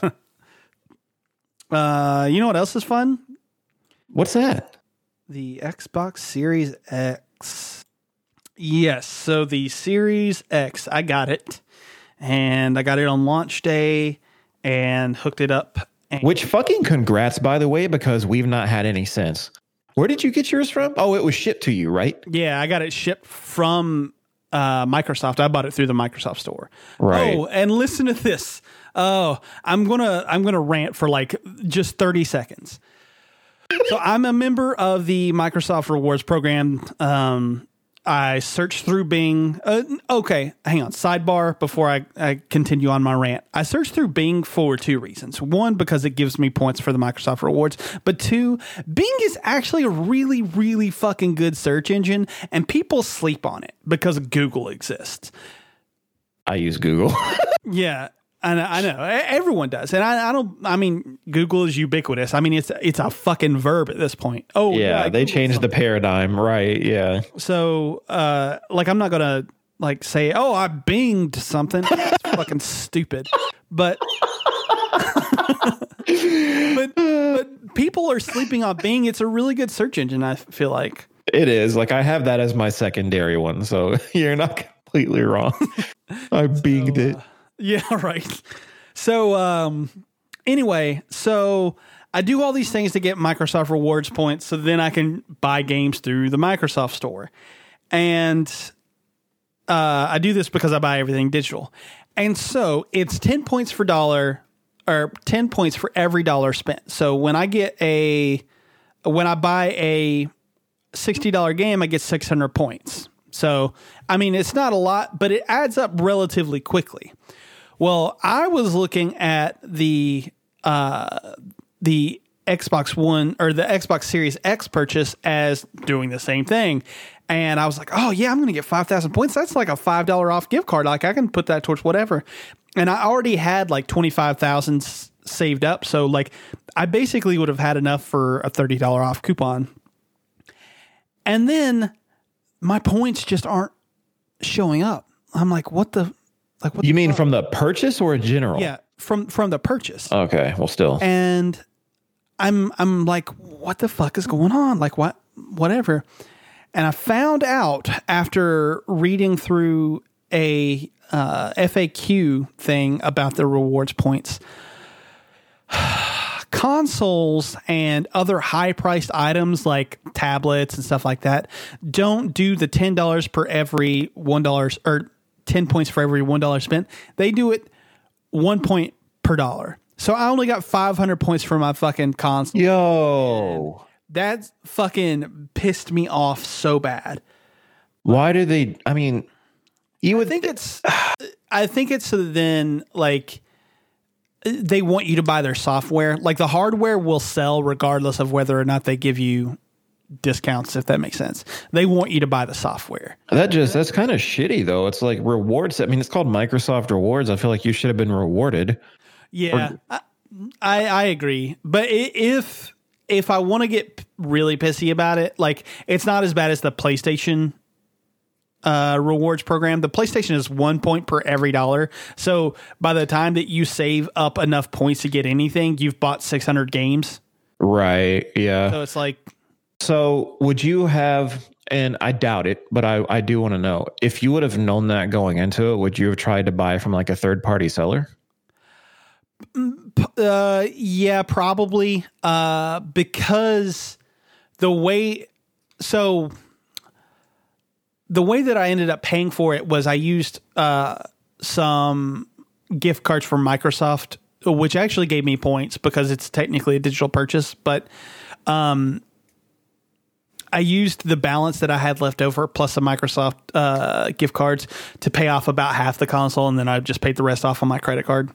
Uh, you know what else is fun? What's that? The Xbox Series X. Yes, so the Series X, I got it. And I got it on launch day and hooked it up. And Which fucking congrats, by the way, because we've not had any since. Where did you get yours from? Oh, it was shipped to you, right? yeah, I got it shipped from uh, Microsoft. I bought it through the Microsoft store. Right. Oh, and listen to this. Oh, I'm gonna I'm gonna rant for like just 30 seconds. so I'm a member of the Microsoft Rewards program. Um, I searched through Bing. Uh, okay, hang on. Sidebar before I, I continue on my rant. I searched through Bing for two reasons. One, because it gives me points for the Microsoft Rewards. But two, Bing is actually a really, really fucking good search engine, and people sleep on it because Google exists. I use Google. [LAUGHS] Yeah, I know. I know. Everyone does, and I, I don't. I mean, Google is ubiquitous. I mean, it's it's a fucking verb at this point. Oh, yeah, I they changed the paradigm. Right. Yeah. So, uh, like, I'm not gonna like say, "Oh, I binged something." It's [LAUGHS] fucking stupid. But, [LAUGHS] but, but people are sleeping on Bing. It's a really good search engine. I feel like. It is. Like I have that as my secondary one. So [LAUGHS] you're not completely wrong. I binged it. Yeah, [LAUGHS] right. So, um, anyway, so I do all these things to get Microsoft rewards points so then I can buy games through the Microsoft store. And uh, I do this because I buy everything digital. And so it's 10 points for dollar or 10 points for every dollar spent. So when I get a, when I buy a $60 game, I get 600 points. So, I mean, it's not a lot, but it adds up relatively quickly. Well, I was looking at the uh, the Xbox One or the Xbox Series X purchase as doing the same thing, and I was like, "Oh yeah, I'm going to get five thousand points. That's like a five dollar off gift card. Like I can put that towards whatever." And I already had like twenty five thousand saved up, so like I basically would have had enough for a thirty dollar off coupon. And then my points just aren't showing up. I'm like, what the like what You mean fuck? from the purchase or in general? yeah, from from the purchase. Okay. Well, still. And I'm I'm like, what the fuck is going on? Like what whatever. And I found out after reading through a uh, FAQ thing about the rewards points. [SIGHS] Consoles and other high priced items like tablets and stuff like that don't do the $10 per every $1 or 10 points for every $1 spent. They do it one point per dollar. So I only got 500 points for my fucking console. Yo. That fucking pissed me off so bad. Why do they? I mean, you I would think it's I think it's [SIGHS] so then like they want you to buy their software. Like the hardware will sell regardless of whether or not they give you discounts if that makes sense. They want you to buy the software. That just that's kind of shitty though. It's like rewards. I mean, it's called Microsoft Rewards. I feel like you should have been rewarded. Yeah. I, I I agree. But if if I want to get really pissy about it, like it's not as bad as the PlayStation uh, rewards program. The PlayStation is one point per every dollar. So by the time that you save up enough points to get anything, you've bought 600 games. Right. Yeah. So it's like, So would you have? And I doubt it, but I I do want to know if you would have known that going into it. Would you have tried to buy from like a third party seller? Uh, yeah, probably. Uh, because the way, so the way that I ended up paying for it was I used uh some gift cards from Microsoft, which actually gave me points because it's technically a digital purchase, but um. I used the balance that I had left over plus the Microsoft uh, gift cards to pay off about half the console, and then I just paid the rest off on my credit card.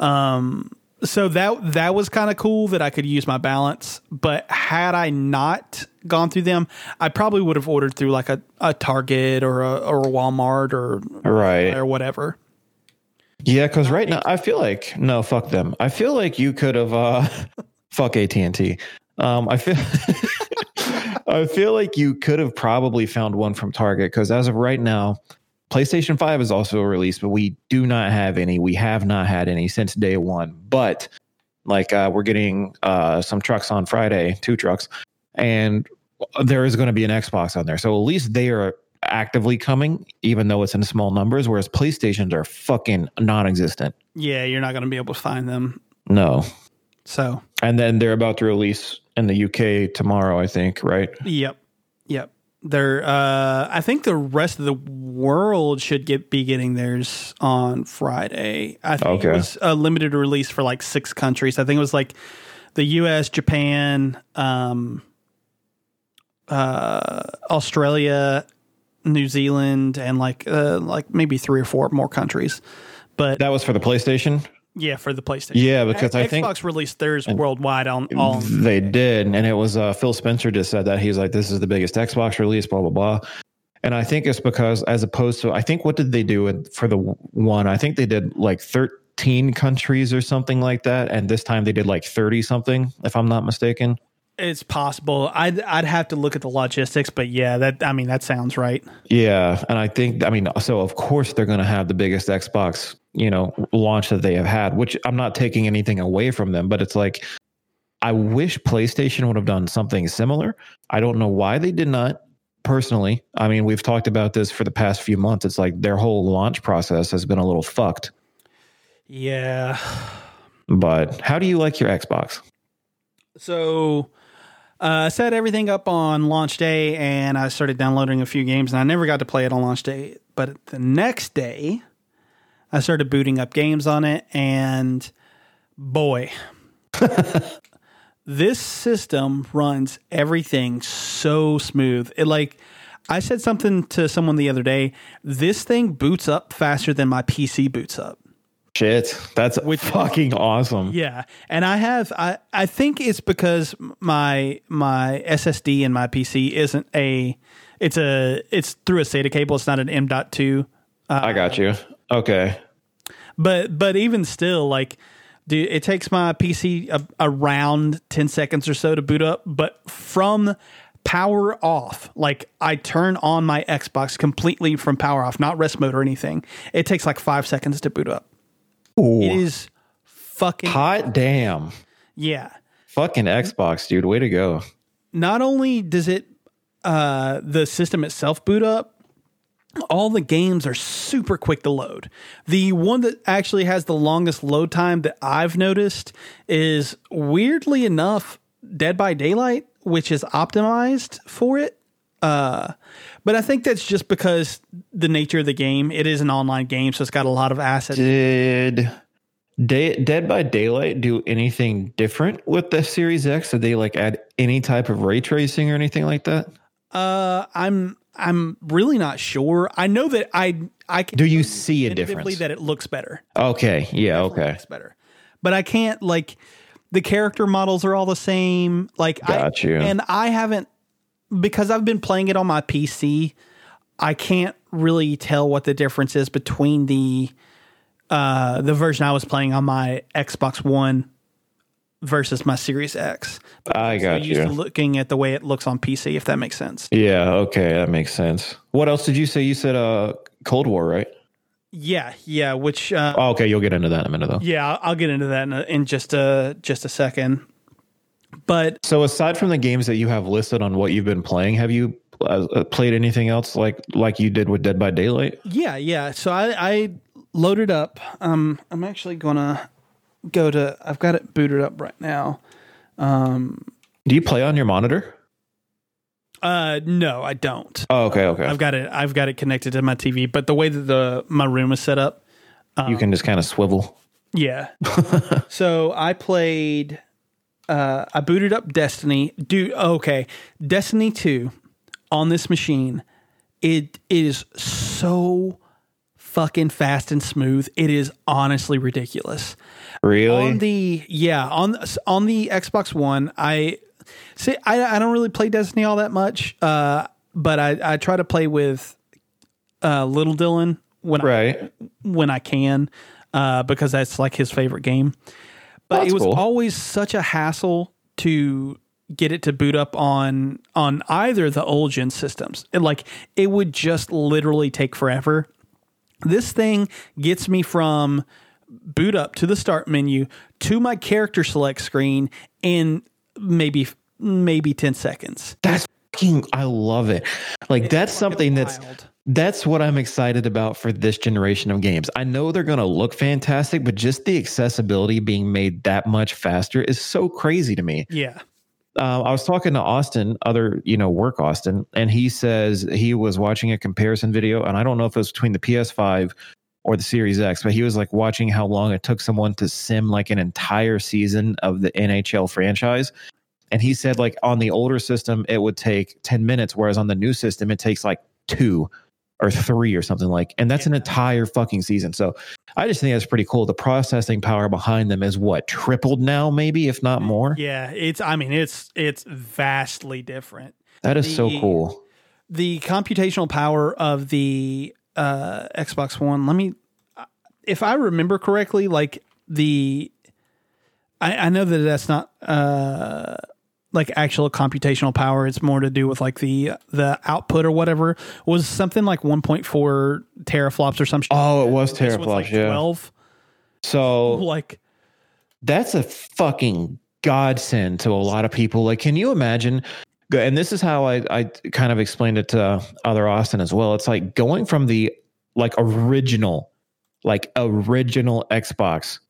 Um, so that that was kind of cool that I could use my balance. But had I not gone through them, I probably would have ordered through like a, a Target or a or a Walmart or Right. or whatever. Yeah, because right now I feel like no, fuck them. I feel like you could have uh [LAUGHS] fuck AT and T. Um, I feel [LAUGHS] I feel like you could have probably found one from Target because as of right now, PlayStation Five is also released, but we do not have any. We have not had any since day one. But like uh, we're getting uh, some trucks on Friday, two trucks, and there is going to be an Xbox on there. So at least they are actively coming, even though it's in small numbers. Whereas PlayStations are fucking non-existent. Yeah, you're not going to be able to find them. No. So, And then they're about to release in the UK tomorrow, I think, right? yep, yep. They're. Uh, I think the rest of the world should get be getting theirs on Friday. I think it was a limited release for like six countries. I think it was like the U.S., Japan, um, uh, Australia, New Zealand, and like uh, like maybe three or four more countries. But That was for the PlayStation. Yeah, for the PlayStation. Yeah, because I Xbox think released theirs worldwide on all. they did, and it was uh, Phil Spencer just said that he's like, "This is the biggest Xbox release," blah blah blah. And I think it's because, as opposed to, I think what did they do for the one? I think they did like thirteen countries or something like that, and this time they did like thirty something, if I'm not mistaken. It's possible. I'd I'd have to look at the logistics, but yeah, that I mean that sounds right. Yeah, and I think I mean so of course they're going to have the biggest Xbox, you know, launch that they have had, which I'm not taking anything away from them, but it's like I wish PlayStation would have done something similar. I don't know why they did not personally. I mean, we've talked about this for the past few months. It's like their whole launch process has been a little fucked. Yeah. [SIGHS] But how do you like your Xbox? So uh, I set everything up on launch day, and I started downloading a few games, and I never got to play it on launch day. But the next day, I started booting up games on it, and boy, [LAUGHS] this system runs everything so smooth. It like I said something to someone the other day. This thing boots up faster than my PC boots up. Shit, that's fucking awesome. Yeah, and I have I I think it's because my my SSD in my PC isn't a it's a it's through a SATA cable. It's not an m. M.2. I got you. Okay. But but even still, like, dude, it takes my PC a, around ten seconds or so to boot up. But from power off, like I turn on my Xbox completely from power off, not rest mode or anything. It takes like five seconds to boot up. Ooh, It is fucking hot damn. yeah. Fucking Xbox, dude. Way to go. not only does it uh the system itself boot up all the games are super quick to load. The one that actually has the longest load time that I've noticed is weirdly enough Dead by Daylight, which is optimized for it. Uh, but I think that's just because the nature of the game. It is an online game, so it's got a lot of assets. Did Day, Dead by Daylight do anything different with the Series X? Did they like add any type of ray tracing or anything like that? Uh, I'm I'm really not sure. I know that I I can Do you see a difference? that it looks better. Okay, yeah, okay. looks better. But I can't like the character models are all the same. Like Got I, you. and I haven't because I've been playing it on my PC. I can't really tell what the difference is between the uh the version I was playing on my Xbox One versus my Series X. I So got used to you. looking at the way it looks on PC, if that makes sense. Yeah, okay, that makes sense. What else did you say? You said uh Cold War, right? Yeah, yeah. Which uh, Oh, okay, you'll get into that in a minute though. yeah, I'll- I'll get into that in, a, in just a just a second. But So aside from the games that you have listed on what you've been playing, have you uh, uh, played anything else like like you did with Dead by Daylight? Yeah, yeah. So I, I loaded up. Um, I'm actually gonna go to. I've got it booted up right now. Do you play on your monitor? Uh, no, I don't. Oh, okay, okay. I've got it. I've got it connected to my TV, but the way that the my room is set up, you can just kind of swivel. yeah. [LAUGHS] so I played. Uh, I booted up Destiny. Do okay, Destiny two on this machine. It is so fucking fast and smooth. It is honestly ridiculous. Really? On the yeah on on the Xbox One, I see. I, I don't really play Destiny all that much, uh, but I, I try to play with uh, Little Dylan when I, right. when I can, uh, because that's like his favorite game. But That's it was cool. always such a hassle to get it to boot up on on either the old gen systems. And like it would just literally take forever. This thing gets me from boot up to the start menu to my character select screen in maybe maybe 10 seconds. That's fucking, I love it. Like that's something Wild. that's what I'm excited about for this generation of games. I know they're going to look fantastic, but just the accessibility being made that much faster is so crazy to me. Yeah. uh, I was talking to Austin, other you know work Austin, and he says he was watching a comparison video, and I don't know if it was between the PS5 or the Series X, but he was like watching how long it took someone to sim like an entire season of the NHL franchise. And he said like on the older system it would take 10 minutes, whereas on the new system it takes like two or three or something like, and that's an entire fucking season. So I just think that's pretty cool. The processing power behind them is what tripled now, maybe if not more. Yeah, it's I mean it's it's vastly different. That is so cool. the computational power of the uh, Xbox One. Let me, if I remember correctly, like the, I, I know that that's not uh, like actual computational power. It's more to do with like the the output or whatever. Was something like 1.4 teraflops or something. Oh, it was teraflops, like yeah. 12. So [LAUGHS] Like that's a fucking godsend to a lot of people. Like, can you imagine? And this is how I, I kind of explained it to other Austin as well. It's like going from the like original, like original Xbox,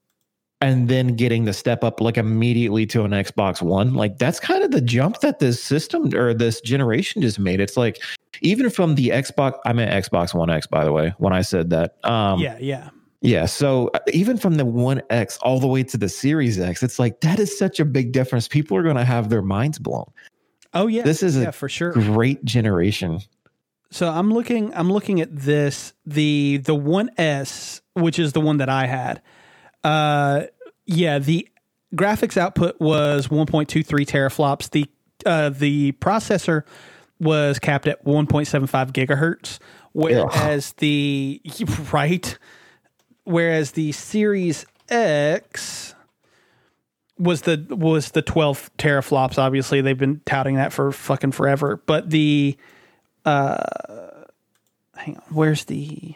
and then getting the step up like immediately to an Xbox One. Like that's kind of the jump that this system or this generation just made. It's like even from the Xbox, I meant Xbox One X, by the way, when I said that. Um, yeah, yeah. yeah. So uh, even from the one X all the way to the Series X, it's like that is such a big difference. People are going to have their minds blown. Oh yeah, This is a yeah for sure. Great generation. So I'm looking I'm looking at this the the 1S which is the one that I had. Uh yeah, the graphics output was 1.23 teraflops. The uh the processor was capped at 1.75 gigahertz whereas the [LAUGHS] right whereas the Series X was the was the 12 teraflops obviously they've been touting that for fucking forever but the uh, hang on where's the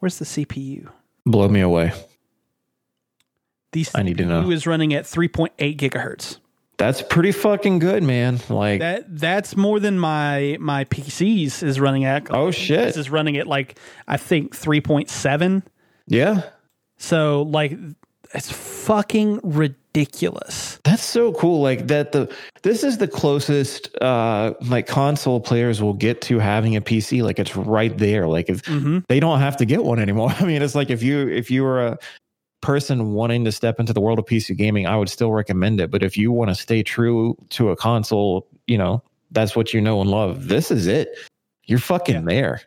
where's the cpu Blow me away. The I need to know. is running at 3.8 gigahertz That's pretty fucking good, man. Like, that that's more than my my pcs is running at oh shit. this is running at like i think 3.7 Yeah. so like it's fucking ridiculous That's so cool. Like that the this is the closest uh like console players will get to having a PC. Like it's right there. Like if Mhm. they don't have to get one anymore. [LAUGHS] I mean, it's like if you if you were a person wanting to step into the world of PC gaming, I would still recommend it. But if you want to stay true to a console, you know, that's what you know and love. This is it. You're fucking Yeah. there.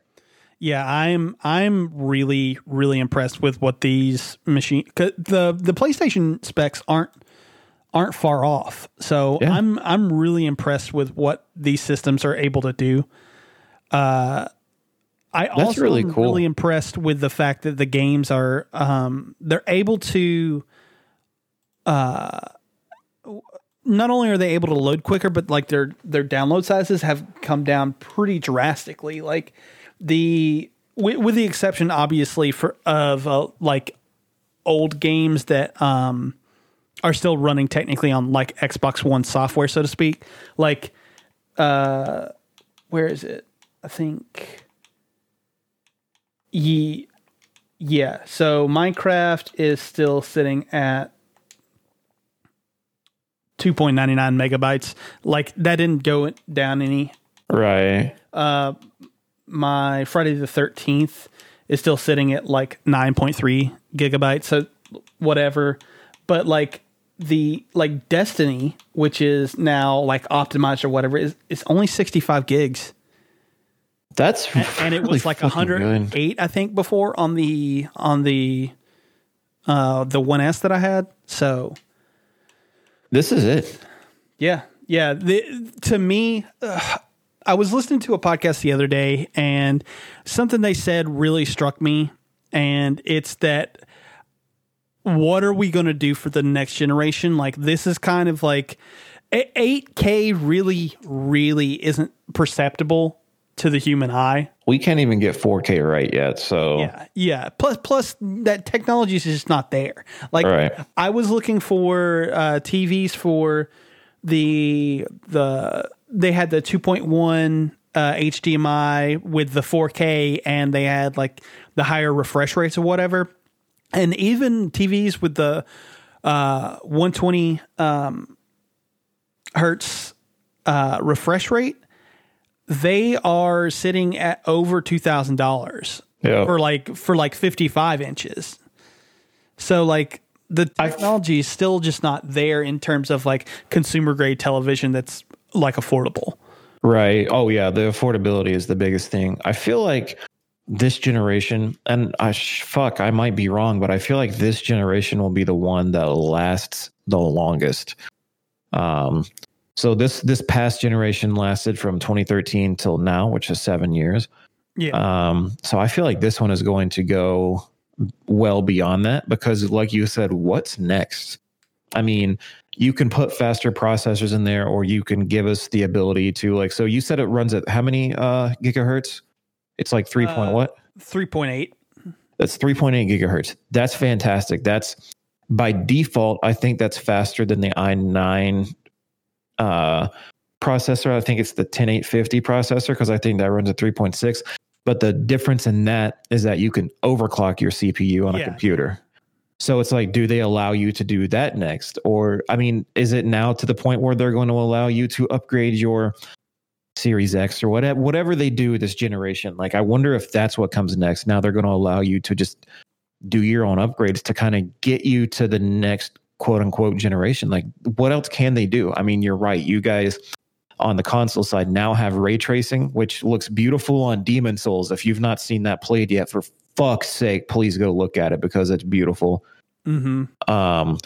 Yeah, I'm I'm really really impressed with what these machine the the PlayStation specs aren't aren't far off. So Yeah. I'm I'm really impressed with what these systems are able to do. Uh I also really am cool. really impressed with the fact that the games are um they're able to uh not only are they able to load quicker but like their their download sizes have come down pretty drastically. Like the with, with the exception obviously for of uh, like old games that um are still running technically on like Xbox One software so to speak. Like uh where is it? I think ye yeah so Minecraft is still sitting at 2.99 megabytes. Like that didn't go down any. Right. Uh, my Friday the 13th is still sitting at like 9.3 gigabytes. So whatever. But like the like Destiny, which is now like optimized or whatever, is it's only 65 gigs. That's and it really was like fucking good. 108 I think before on the on the uh the 1S that I had. So This is it. Yeah, yeah. The, to me, uh, I was listening to a podcast the other day, and something they said really struck me, and it's that what are we going to do for the next generation? Like this is kind of like eight K really, really isn't perceptible to the human eye. We can't even get 4K right yet. So Yeah, yeah. Plus, plus that technology is just not there. Like Right. I was looking for uh, TVs for the the they had the 2.1 uh, HDMI with the 4K, and they had like the higher refresh rates or whatever, and even TVs with the uh, 120 um, hertz uh, refresh rate. They are sitting at over two thousand dollars Yeah. for like for like 55 inches. So like the technology is still just not there in terms of like consumer grade television that's like affordable. Right. Oh yeah, the affordability is the biggest thing. I feel like this generation, and I sh- fuck, I might be wrong, but I feel like this generation will be the one that lasts the longest. Um, so this this past generation lasted from 2013 till now, which is seven years. Yeah. Um, so I feel like this one is going to go well beyond that because, like you said, what's next? I mean, you can put faster processors in there, or you can give us the ability to like. So you said it runs at how many uh, gigahertz? It's like three point Uh, what? 3.8. That's three point eight gigahertz. That's fantastic. That's by default. I think that's faster than the i nine uh, processor. I think it's the 10850 processor because I think that runs at 3.6. But the difference in that is that you can overclock your CPU on a computer. So it's like, do they allow you to do that next? Or, I mean, is it now to the point where they're going to allow you to upgrade your Series X or whatever, whatever they do this generation? Like, I wonder if that's what comes next. Now they're going to allow you to just do your own upgrades to kind of get you to the next quote unquote generation. Like, what else can they do? I mean, you're right. You guys on the console side now have ray tracing, which looks beautiful on Demon's Souls. If you've not seen that played yet, for fuck's sake, please go look at it because it's beautiful. Mm-hmm. Um,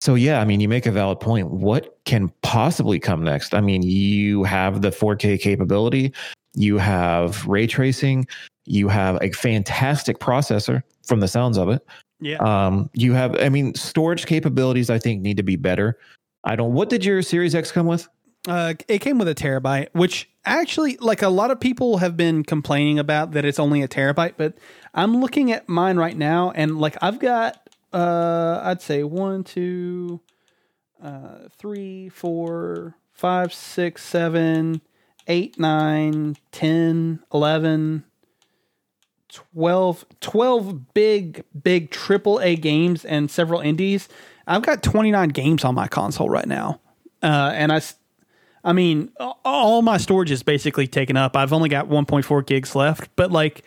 so yeah, I mean, you make a valid point. What can possibly come next? I mean, you have the 4K capability, you have ray tracing, you have a fantastic processor from the sounds of it. Yeah. Um, you have, I mean, storage capabilities. I think need to be better. I don't. What did your Series X come with? Uh, it came with a terabyte, which actually, like a lot of people have been complaining about that it's only a terabyte, but I'm looking at mine right now, and like I've got, uh, I'd say one, two, uh, three, four, five, six, seven, eight, nine, ten, eleven, twelve, twelve big, big triple A games and several indies. I've got 29 games on my console right now. Uh, and I, I mean, all my storage is basically taken up. I've only got 1.4 gigs left, but like,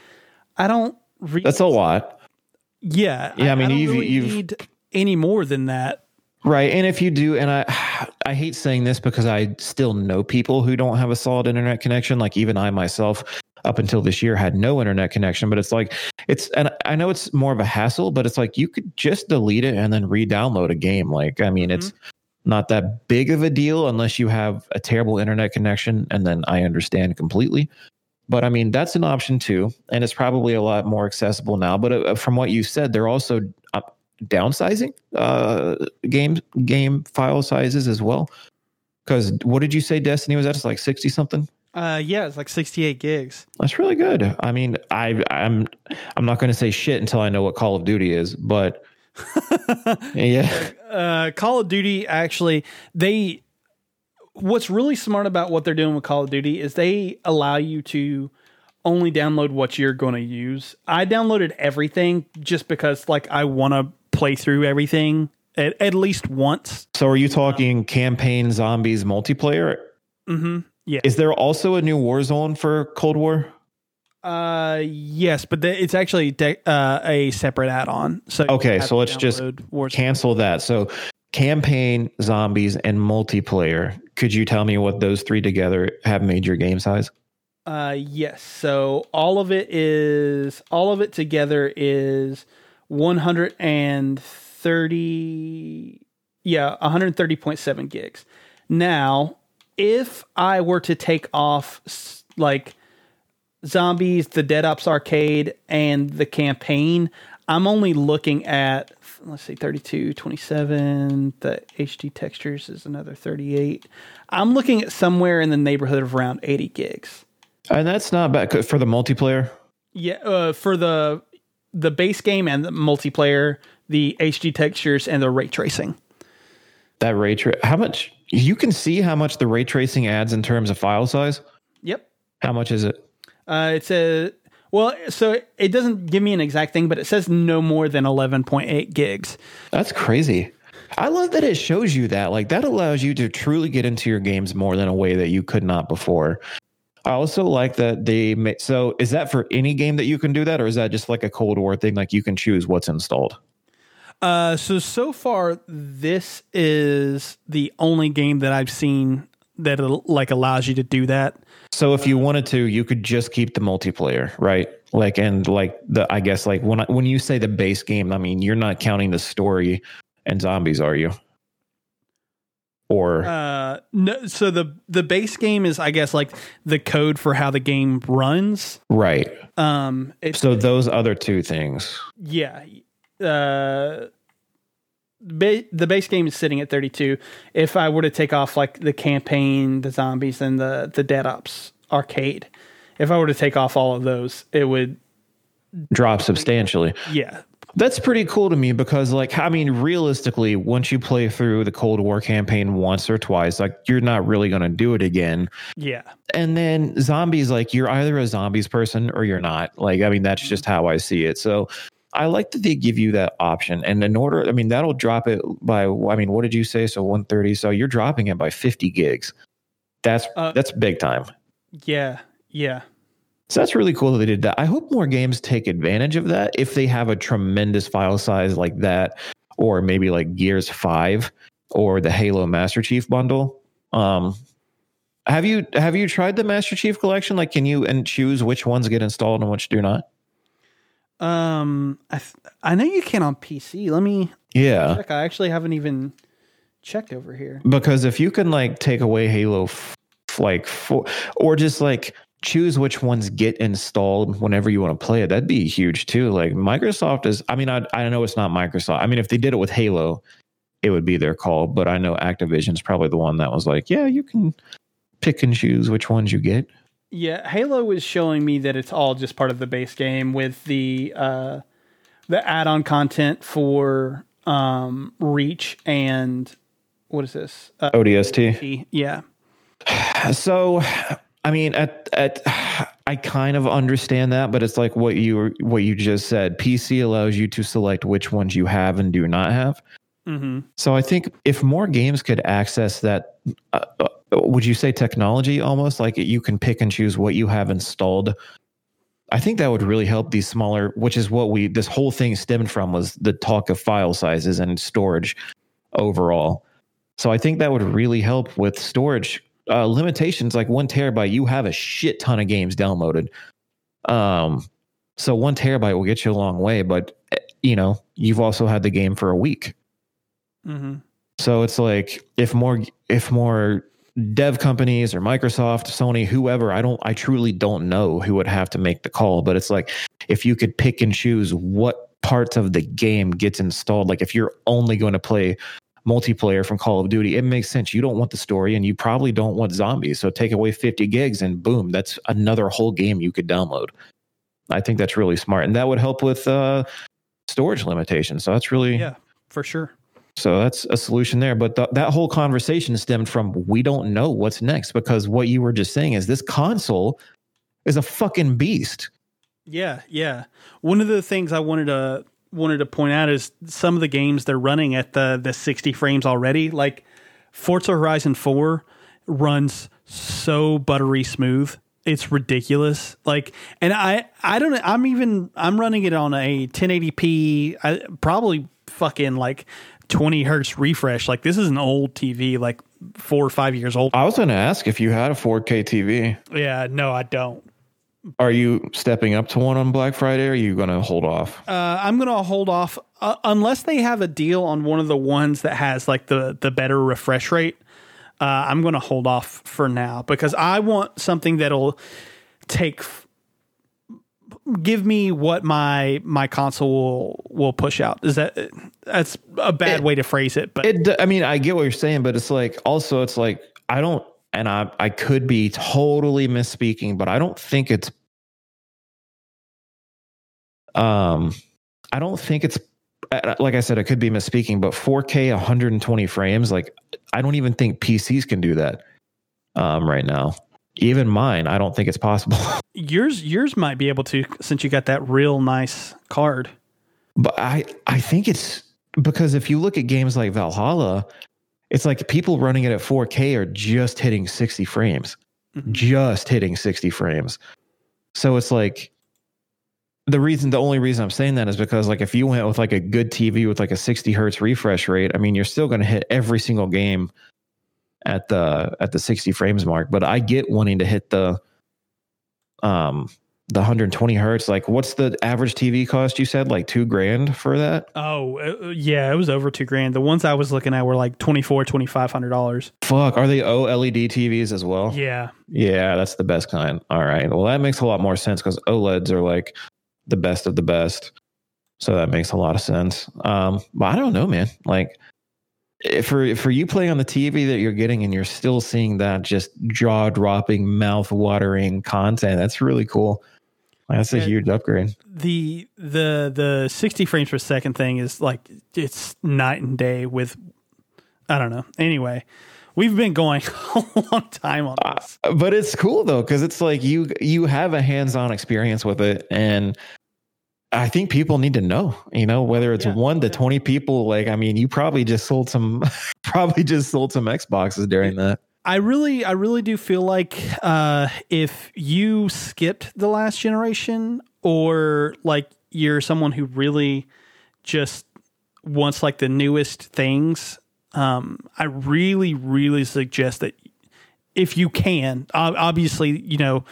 I don't. Re- That's a lot, yeah, Yeah, I mean, don't you've- really you've- need any more than that. right? And if you do, and I, I hate saying this because I still know people who don't have a solid internet connection. Like even I myself, up until this year, had no internet connection. But it's like it's, and I know it's more of a hassle, but it's like you could just delete it and then re-download a game. Like I mean, it's not that big of a deal unless you have a terrible internet connection, and then I understand completely. But I mean, that's an option too, and it's probably a lot more accessible now. But uh, from what you said, they're also uh, downsizing uh, game game file sizes as well. Because what did you say, Destiny was at? It's like sixty something. Uh, yeah, it's like 68 gigs. That's really good. I mean, I I'm I'm not going to say shit until I know what Call of Duty is, but [LAUGHS] yeah, uh, Call of Duty actually they what's really smart about what they're doing with Call of Duty is they allow you to only download what you're going to use. I downloaded everything just because like I want to play through everything at, at least once. So are you talking campaign zombies multiplayer? Mm-hmm. Yeah. Is there also a new Warzone for Cold War? Uh, yes, but the, it's actually de- uh, a separate add-on. So Okay, so let's just Warzone. Cancel that. So campaign, zombies, and multiplayer. Could you tell me what those three together have made your game size? Uh, yes. So all of it is all of it together is one hundred and thirty. Yeah, one hundred thirty point seven gigs. Now, if I were to take off like zombies, the Dead Ops arcade, and the campaign, I'm only looking at let's see 32 27 the hd textures is another 38 i'm looking at somewhere in the neighborhood of around 80 gigs And that's not bad for the multiplayer. yeah, uh, for the the base game and the multiplayer, the HD textures and the ray tracing. That ray tra- how much you can see how much the ray tracing adds in terms of file size? Yep. How much is it? Uh, it's a well, so it doesn't give me an exact thing, but it says no more than eleven point eight gigs. That's crazy. I love that it shows you that. Like that allows you to truly get into your games more than a way that you could not before. I also like that they so is that for any game that you can do that or is that just like a Cold War thing like you can choose what's installed? Uh, so so far, this is the only game that I've seen that like allows you to do that. So if you wanted to, you could just keep the multiplayer, right? Like and like the I guess like when I, when you say the base game, I mean you're not counting the story and zombies, are you? Or Uh, no, so the the base game is, I guess, like the code for how the game runs. right. Um, it's So those other two things. Yeah. Uh, ba- the base game is sitting at 32. If I were to take off like the campaign, the zombies, and the the Dead Ops arcade, if I were to take off all of those, it would drop substantially. yeah That's pretty cool to me because, like, I mean, realistically, once you play through the Cold War campaign once or twice, like, you're not really going to do it again. yeah And then zombies, like, you're either a zombies person or you're not. Like, I mean, that's just how I see it. So I like that they give you that option. And in order, I mean, that'll drop it by, I mean, what did you say? So 130. So you're dropping it by 50 gigs. That's, Uh, that's big time. yeah yeah So that's really cool that they did that. I hope more games take advantage of that if they have a tremendous file size like that, or maybe like Gears 5 or the Halo Master Chief bundle. Um have you have you tried the Master Chief collection? Like can you and choose which ones get installed and which do not? Um I th- I know you can on PC. Let me Yeah. check. I actually haven't even checked over here. Because if you can like take away Halo f- like for, or just like choose which ones get installed whenever you want to play it, that'd be huge too. Like Microsoft is, I mean, I, I know it's not Microsoft. I mean, if they did it with Halo, it would be their call. But I know Activision's probably the one that was like, yeah, you can pick and choose which ones you get. Yeah, Halo is showing me that it's all just part of the base game with the uh, the add-on content for um, Reach and what is this? Uh, ODST. yeah, So, I mean, at at I kind of understand that, but it's like what you what you just said. PC allows you to select which ones you have and do not have. Hmm So I think if more games could access that, uh, uh, would you say technology almost like you can pick and choose what you have installed? I think that would really help these smaller, which is what we this whole thing stemmed from was the talk of file sizes and storage overall. So I think that would really help with storage uh, limitations. Like one terabyte, you have a shit ton of games downloaded. Um, so one terabyte will get you a long way, but eh, you know you've also had the game for a week. Hmm So it's like if more if more dev companies or Microsoft, Sony, whoever, I don't I truly don't know who would have to make the call, but it's like if you could pick and choose what parts of the game gets installed, like if you're only going to play multiplayer from Call of Duty, it makes sense. You don't want the story and you probably don't want zombies. So take away 50 gigs and boom, that's another whole game you could download. I think that's really smart. And that would help with uh storage limitations. So that's really yeah, for sure. So that's a solution there. But th- that whole conversation stemmed from we don't know what's next because what you were just saying is this console is a fucking beast. Yeah, yeah. One of the things I wanted to wanted to point out is some of the games they're running at the the 60 frames already. Like Forza Horizon 4 runs so buttery smooth. It's ridiculous. Like, and I, I don't, I'm even, I'm running it on a 1080p, I, probably fucking like 20 hertz refresh. Like, this is an old TV, like four or five years old. I was going to ask if you had a 4K TV. Yeah, no, I don't. Are you stepping up to one on Black Friday? Or are you going to hold off? Uh, I'm going to hold off uh, unless they have a deal on one of the ones that has like the the better refresh rate. Uh, I'm going to hold off for now because I want something that'll take give me what my my console will will push out. Is that that's a bad It- way to phrase it, but It, I mean, I get what you're saying, but it's like also it's like I don't, and I I could be totally misspeaking, but I don't think it's. Um, I don't think it's uh, like I said, I could be misspeaking, but 4K 120 frames, like I don't even think PCs can do that. Um, right now, even mine, I don't think it's possible. [LAUGHS] yours yours might be able to since you got that real nice card. But I I think it's because if you look at games like Valhalla, it's like people running it at 4K are just hitting 60 frames. Mhm. Just hitting 60 frames. So it's like the reason the only reason I'm saying that is because like if you went with like a good TV with like a 60 hertz refresh rate, I mean you're still going to hit every single game at the at the 60 frames mark, but I get wanting to hit the um the 120 hertz. Like what's the average tv cost you said? Like two grand for that? Oh uh, yeah, it was over two grand. The ones I was looking at were like twenty four, twenty five hundred dollars. fuck are they oled tvs as well? Yeah, yeah that's the best kind. All right well that makes a lot more sense because oleds are like the best of the best. So that makes a lot of sense. Um but i don't know man. Like Eh, for for you playing on the tv that you're getting and you're still seeing that just jaw-dropping mouth-watering content that's really cool that's a huge upgrade the the the sixty frames per second thing is like it's night and day with. I don't know. Anyway, we've been going [LAUGHS] a long time on uh, this. but it's cool though because it's like you you have a hands-on experience with it and i think people need to know you know whether it's Yeah. one to Yeah. 20 people like i mean you probably just sold some [LAUGHS] probably just sold some xboxes during that I really, I really do feel like uh, if you skipped the last generation, or like you're someone who really just wants like the newest things, um, I really, really suggest that if you can, obviously, you know,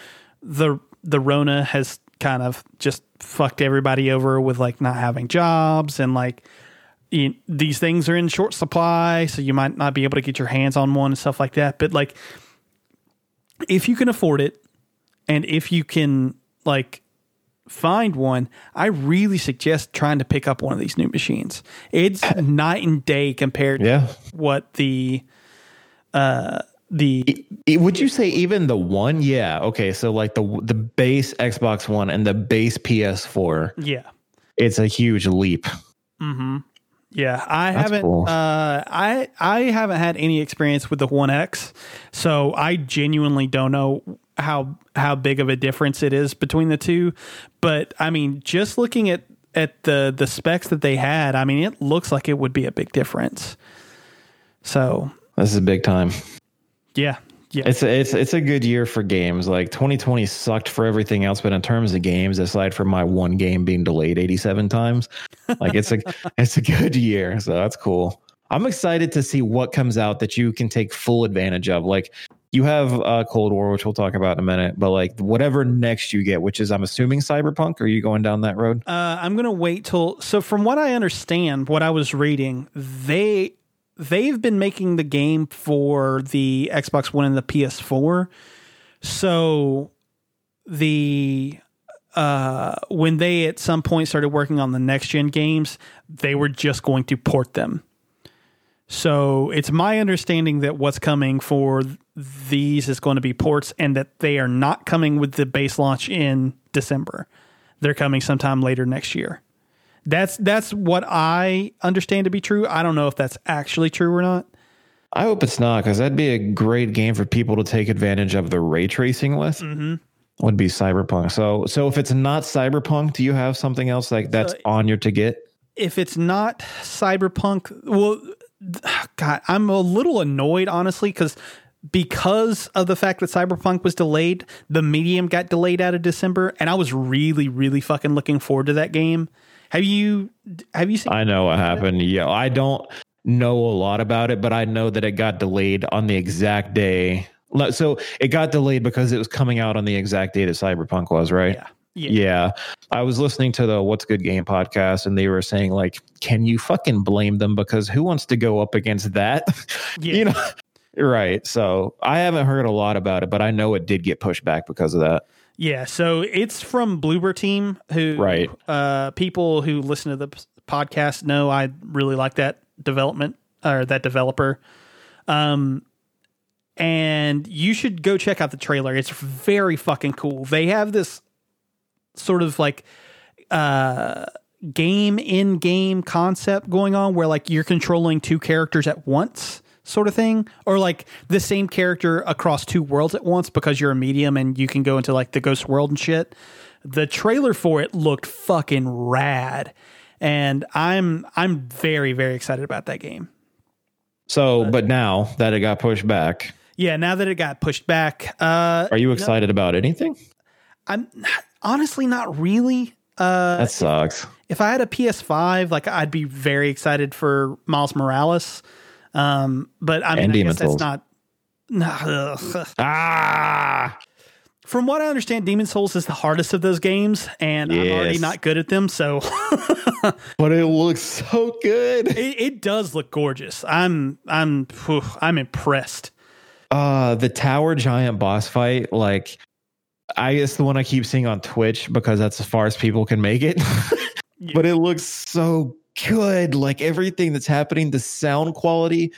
the the Rona has kind of just fucked everybody over with like not having jobs and like you, these things are in short supply, so you might not be able to get your hands on one and stuff like that. But like, if you can afford it, and if you can like find one, I really suggest trying to pick up one of these new machines. It's [CLEARS THROAT] night and day compared yeah to what the uh the E- would you say even the one yeah okay so like the the base xbox one and the base ps4 yeah it's a huge leap Mm-hmm. Yeah, I That's haven't. cool. Uh, I I haven't had any experience with the One X, so I genuinely don't know how how big of a difference it is between the two. But I mean, just looking at at the the specs that they had, I mean, it looks like it would be a big difference. So this is big time yeah, yeah, It's a, it's it's a good year for games. Like 2020 sucked for everything else, but in terms of games, aside from my one game being delayed 87 times, like it's a [LAUGHS] it's a good year. So that's cool. I'm excited to see what comes out that you can take full advantage of. Like you have uh, Cold War, which we'll talk about in a minute, but like whatever next you get, which is I'm assuming Cyberpunk. Are you going down that road? Uh, I'm gonna wait till. So from what I understand, what I was reading, they they've been making the game for the Xbox One and the PS4. So the uh, when they at some point started working on the next gen games, they were just going to port them. So it's my understanding that what's coming for these is going to be ports, and that they are not coming with the base launch in December. They're coming sometime later next year. That's that's what I understand to be true. I don't know if that's actually true or not. I hope it's not because that'd be a great game for people to take advantage of the ray tracing with. Mm-hmm. Would be Cyberpunk. So so if it's not Cyberpunk, do you have something else like that's on your to get? if it's not Cyberpunk, well, God, I'm a little annoyed honestly because because of the fact that Cyberpunk was delayed, the medium got delayed out of December, and I was really, really fucking looking forward to that game. Have you have you seen? I know what happened. Yeah, I don't know a lot about it, but I know that it got delayed on the exact day. So it got delayed because it was coming out on the exact day that Cyberpunk was, right? Yeah. Yeah. yeah. I was listening to the What's Good Game podcast and they were saying like, can you fucking blame them because who wants to go up against that? [LAUGHS] Yeah. you know. Right. So I haven't heard a lot about it, but I know it did get pushed back because of that. Yeah. So it's from Bloober Team, who right. Uh, people who listen to the podcast know I really like that development or that developer. Um, and you should go check out the trailer. It's very fucking cool. They have this sort of like uh game in game concept going on where like you're controlling two characters at once sort of thing or like the same character across two worlds at once because you're a medium and you can go into like the ghost world and shit the trailer for it looked fucking rad and i'm i'm very very excited about that game so but, but now that it got pushed back yeah now that it got pushed back uh are you excited no, about anything i'm honestly, not really. Uh, that sucks. If, if, I had a PS5, like I'd be very excited for Miles Morales. Um, but I mean, and I guess that's not. [SIGHS] ah. From what I understand, Demon's Souls is the hardest of those games, and yes. I'm already not good at them. So, [LAUGHS] but it looks so good. It, it does look gorgeous. I'm, I'm, whew, I'm impressed. Uh, the tower giant boss fight, like I guess the one I keep seeing on Twitch because that's as far as people can make it. [LAUGHS] yeah. But it looks so good. Like everything that's happening, the sound quality.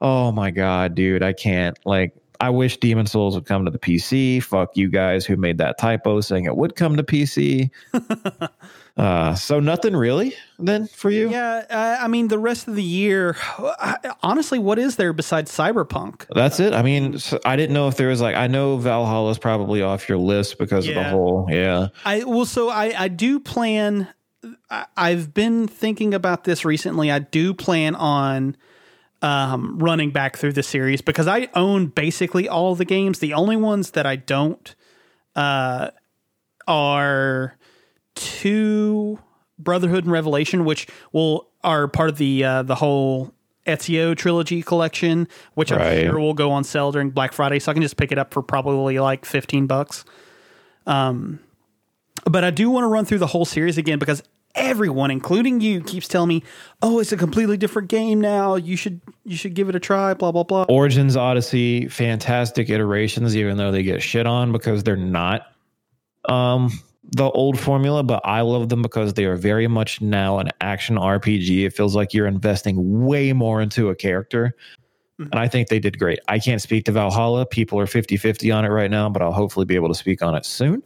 Oh my god, dude, I can't. Like I wish Demon's Souls would come to the PC. Fuck you guys who made that typo saying it would come to PC. [LAUGHS] uh, so nothing really then for you? Yeah, uh, I mean the rest of the year. [SIGHS] honestly, what is there besides Cyberpunk? That's it. I mean, I didn't know if there was like I know Valhalla is probably off your list because yeah. of the whole. Yeah. I well, so I I do plan. I've been thinking about this recently. I do plan on um, running back through the series because I own basically all the games. The only ones that I don't uh, are two Brotherhood and Revelation, which will are part of the uh, the whole Ezio trilogy collection, which right. I'm sure will go on sale during Black Friday, so I can just pick it up for probably like fifteen bucks. Um, but I do want to run through the whole series again because everyone, including you, keeps telling me, "Oh, it's a completely different game now. You should you should give it a try." Blah blah blah. Origins Odyssey, fantastic iterations, even though they get shit on because they're not um, the old formula. But I love them because they are very much now an action RPG. It feels like you're investing way more into a character. Mm-hmm. And I think they did great. I can't speak to Valhalla. People are 50 50 on it right now, but I'll hopefully be able to speak on it soon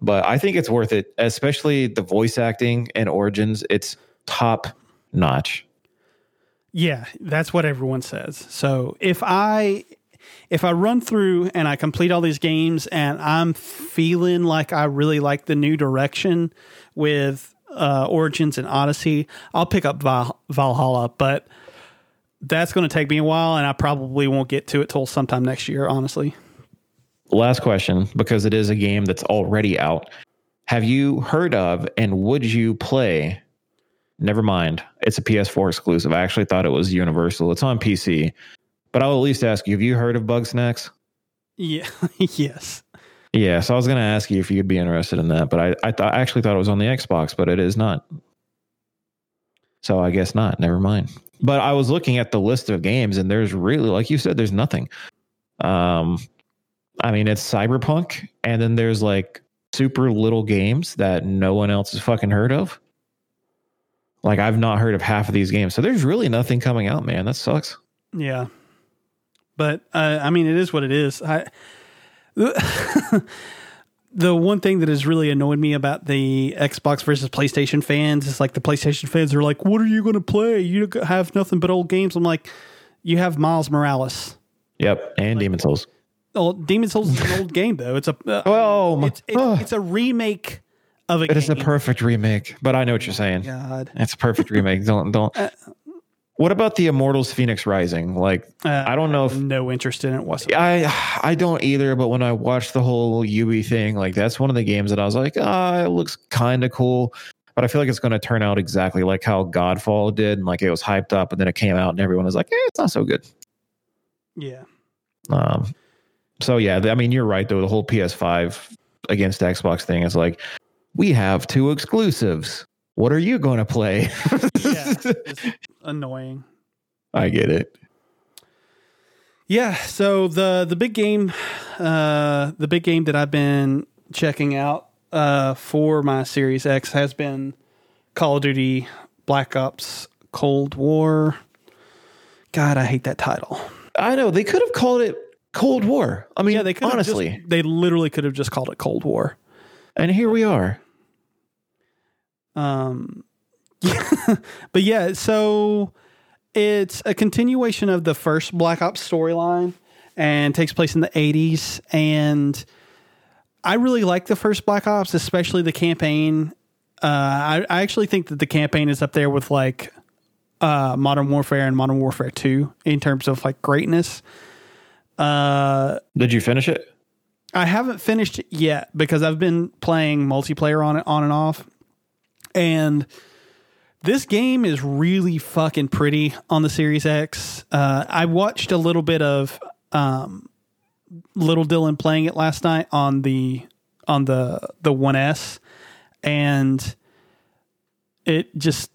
but I think it's worth it, especially the voice acting and Origins. It's top notch. Yeah, that's what everyone says. So if I if I run through and I complete all these games and I'm feeling like I really like the new direction with uh, Origins and Odyssey, I'll pick up Val- Valhalla. But that's going to take me a while, and I probably won't get to it till sometime next year. Honestly last question because it is a game that's already out. Have you heard of and would you play? Never mind. It's a PS4 exclusive. I actually thought it was universal. It's on PC. But I'll at least ask you, have you heard of Bugsnax? Yeah. [LAUGHS] yes. Yeah, so I was going to ask you if you'd be interested in that, but I I, th- I actually thought it was on the Xbox, but it is not. So I guess not. Never mind. But I was looking at the list of games, and there's really, like you said, there's nothing. Um, I mean, it's cyberpunk, and then there's like super little games that no one else has fucking heard of. Like I've not heard of half of these games, so there's really nothing coming out, man. That sucks. Yeah, but uh, I mean, it is what it is. I [LAUGHS] the one thing that has really annoyed me about the Xbox versus PlayStation fans is like the PlayStation fans are like, "What are you going to play? You have nothing but old games." I'm like, "You have Miles Morales." Yep, and like, Demon's Souls. Well, Demon's Souls is an old game though. It's a uh, oh, it's, it's, it's a remake of a It is a perfect remake, but I know what you're saying. God. It's a perfect remake. Don't don't. Uh, What about the Immortals Phoenix Rising? Like Uh, I don't know if no interest in it whatsoever. I I don't either, but when I watched the whole Ubi thing, like that's one of the games that I was like, ah, it looks kind of cool. But I feel like it's going to turn out exactly like how Godfall did. And like it was hyped up, and then it came out, and everyone was like, eh, it's not so good. Yeah. Um, so yeah, I mean, you're right though. The whole PS5 against Xbox thing is like, we have two exclusives. What are you going to play? [LAUGHS] Yeah. It's [LAUGHS] annoying. I get it. Yeah, so the the big game uh the big game that I've been checking out uh for my Series X has been Call of Duty Black Ops Cold War. God, I hate that title. I know they could have called it Cold War. I mean, Yeah, they honestly, just, they literally could have just called it Cold War. and here we are. Um, [LAUGHS] but yeah, so it's a continuation of the first Black Ops storyline and takes place in the 80s. And I really like the first Black Ops, especially the campaign. Uh, I, I actually think that the campaign is up there with like uh, Modern Warfare and Modern Warfare 2 in terms of like greatness. Did you finish it? I haven't finished it yet because I've been playing multiplayer on it on and off. And this game is really fucking pretty on the Series X. Uh, I watched a little bit of um, Little Dylan playing it last night on the on the the One S, and it just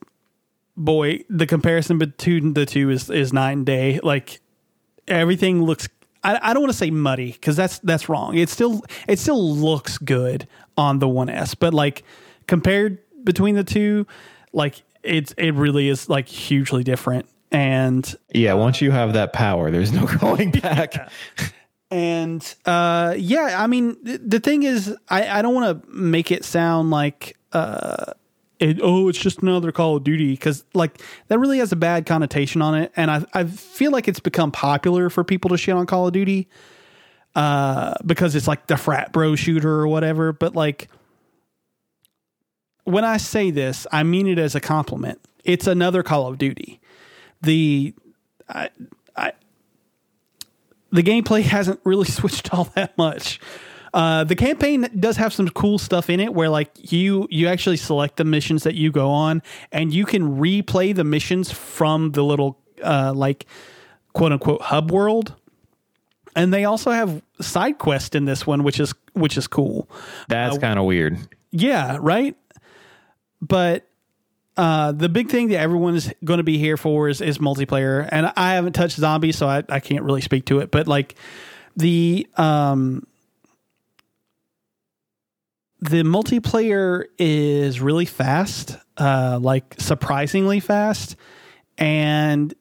boy the comparison between the two is is night and day. Like everything looks I, I don't want to say muddy because that's that's wrong. It still it still looks good on the 1S, but like compared between the two, like it's it really is like hugely different. And Yeah. Once you have that power, there's no [LAUGHS] going back. and uh yeah, I mean th- the thing is I I don't want to make it sound like uh it, oh, it's just another Call of Duty because like that really has a bad connotation on it, and I I feel like it's become popular for people to shit on Call of Duty, uh, because it's like the frat bro shooter or whatever. But like, when I say this, I mean it as a compliment. It's another Call of Duty. The I I the gameplay [LAUGHS] hasn't really [LAUGHS] switched all that much. Uh, the campaign does have some cool stuff in it where like you you actually select the missions that you go on and you can replay the missions from the little uh, like quote unquote hub world. And they also have side quest in this one, which is which is cool. That's kind of weird. Yeah, right. But uh, the big thing that everyone's going to be here for is, is multiplayer, and I haven't touched zombies, so I, I can't really speak to it. But like the um, the multiplayer is really fast, uh, like surprisingly fast, and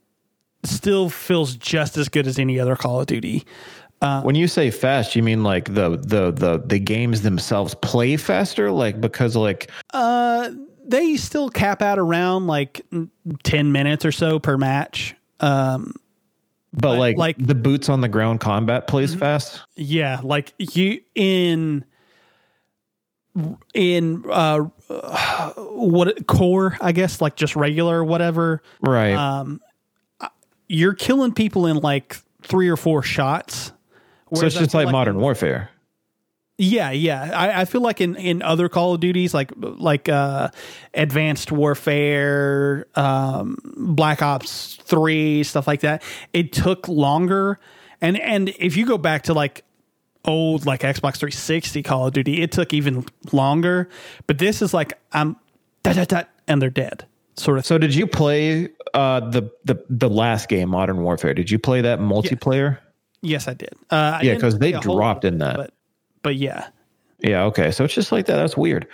still feels just as good as any other Call of Duty. When you say fast, you mean like the the the the games themselves play faster, like because like Uh, they still cap out around like ten minutes or so per match. Um, but like like- the boots on the ground combat plays Mm-hmm. fast. yeah, like you in in uh what core I guess like just regular whatever Right. um you're killing people in like three or four shots so it's just feel like Modern in- Warfare. Yeah, yeah. I, I feel like in, in other Call of Duties, like like uh, Advanced Warfare, um, Black Ops Three, stuff like that, it took longer. And and if you go back to like old like Xbox 360 Call of Duty, it took even longer. But this is like I'm da da da, and they're dead, sort of. So did you play uh the the the last game, Modern Warfare? Did you play that multiplayer? yes, I did. Uh, Yeah, didn't 'cause they play a whole dropped in that. but but yeah. Yeah, okay. So it's just like that. That's weird.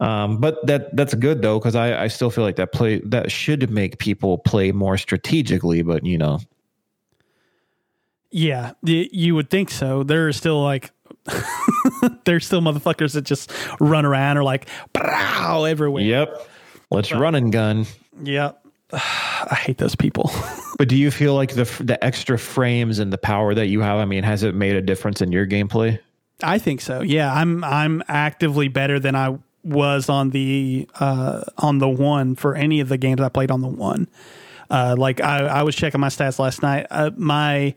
Um, but that that's good though, because I, I still feel like that play that should make people play more strategically, but you know, Yeah, you would think so. There are still like, [LAUGHS] there's still motherfuckers that just run around or like, brow everywhere. Yep. Let's run and gun. Yep. [SIGHS] I hate those people. [LAUGHS] But do you feel like the the extra frames and the power that you have? I mean, has it made a difference in your gameplay? I think so. Yeah, I'm I'm actively better than I was on the uh, on the one for any of the games I played on the one. Uh, like I, I was checking my stats last night. Uh, my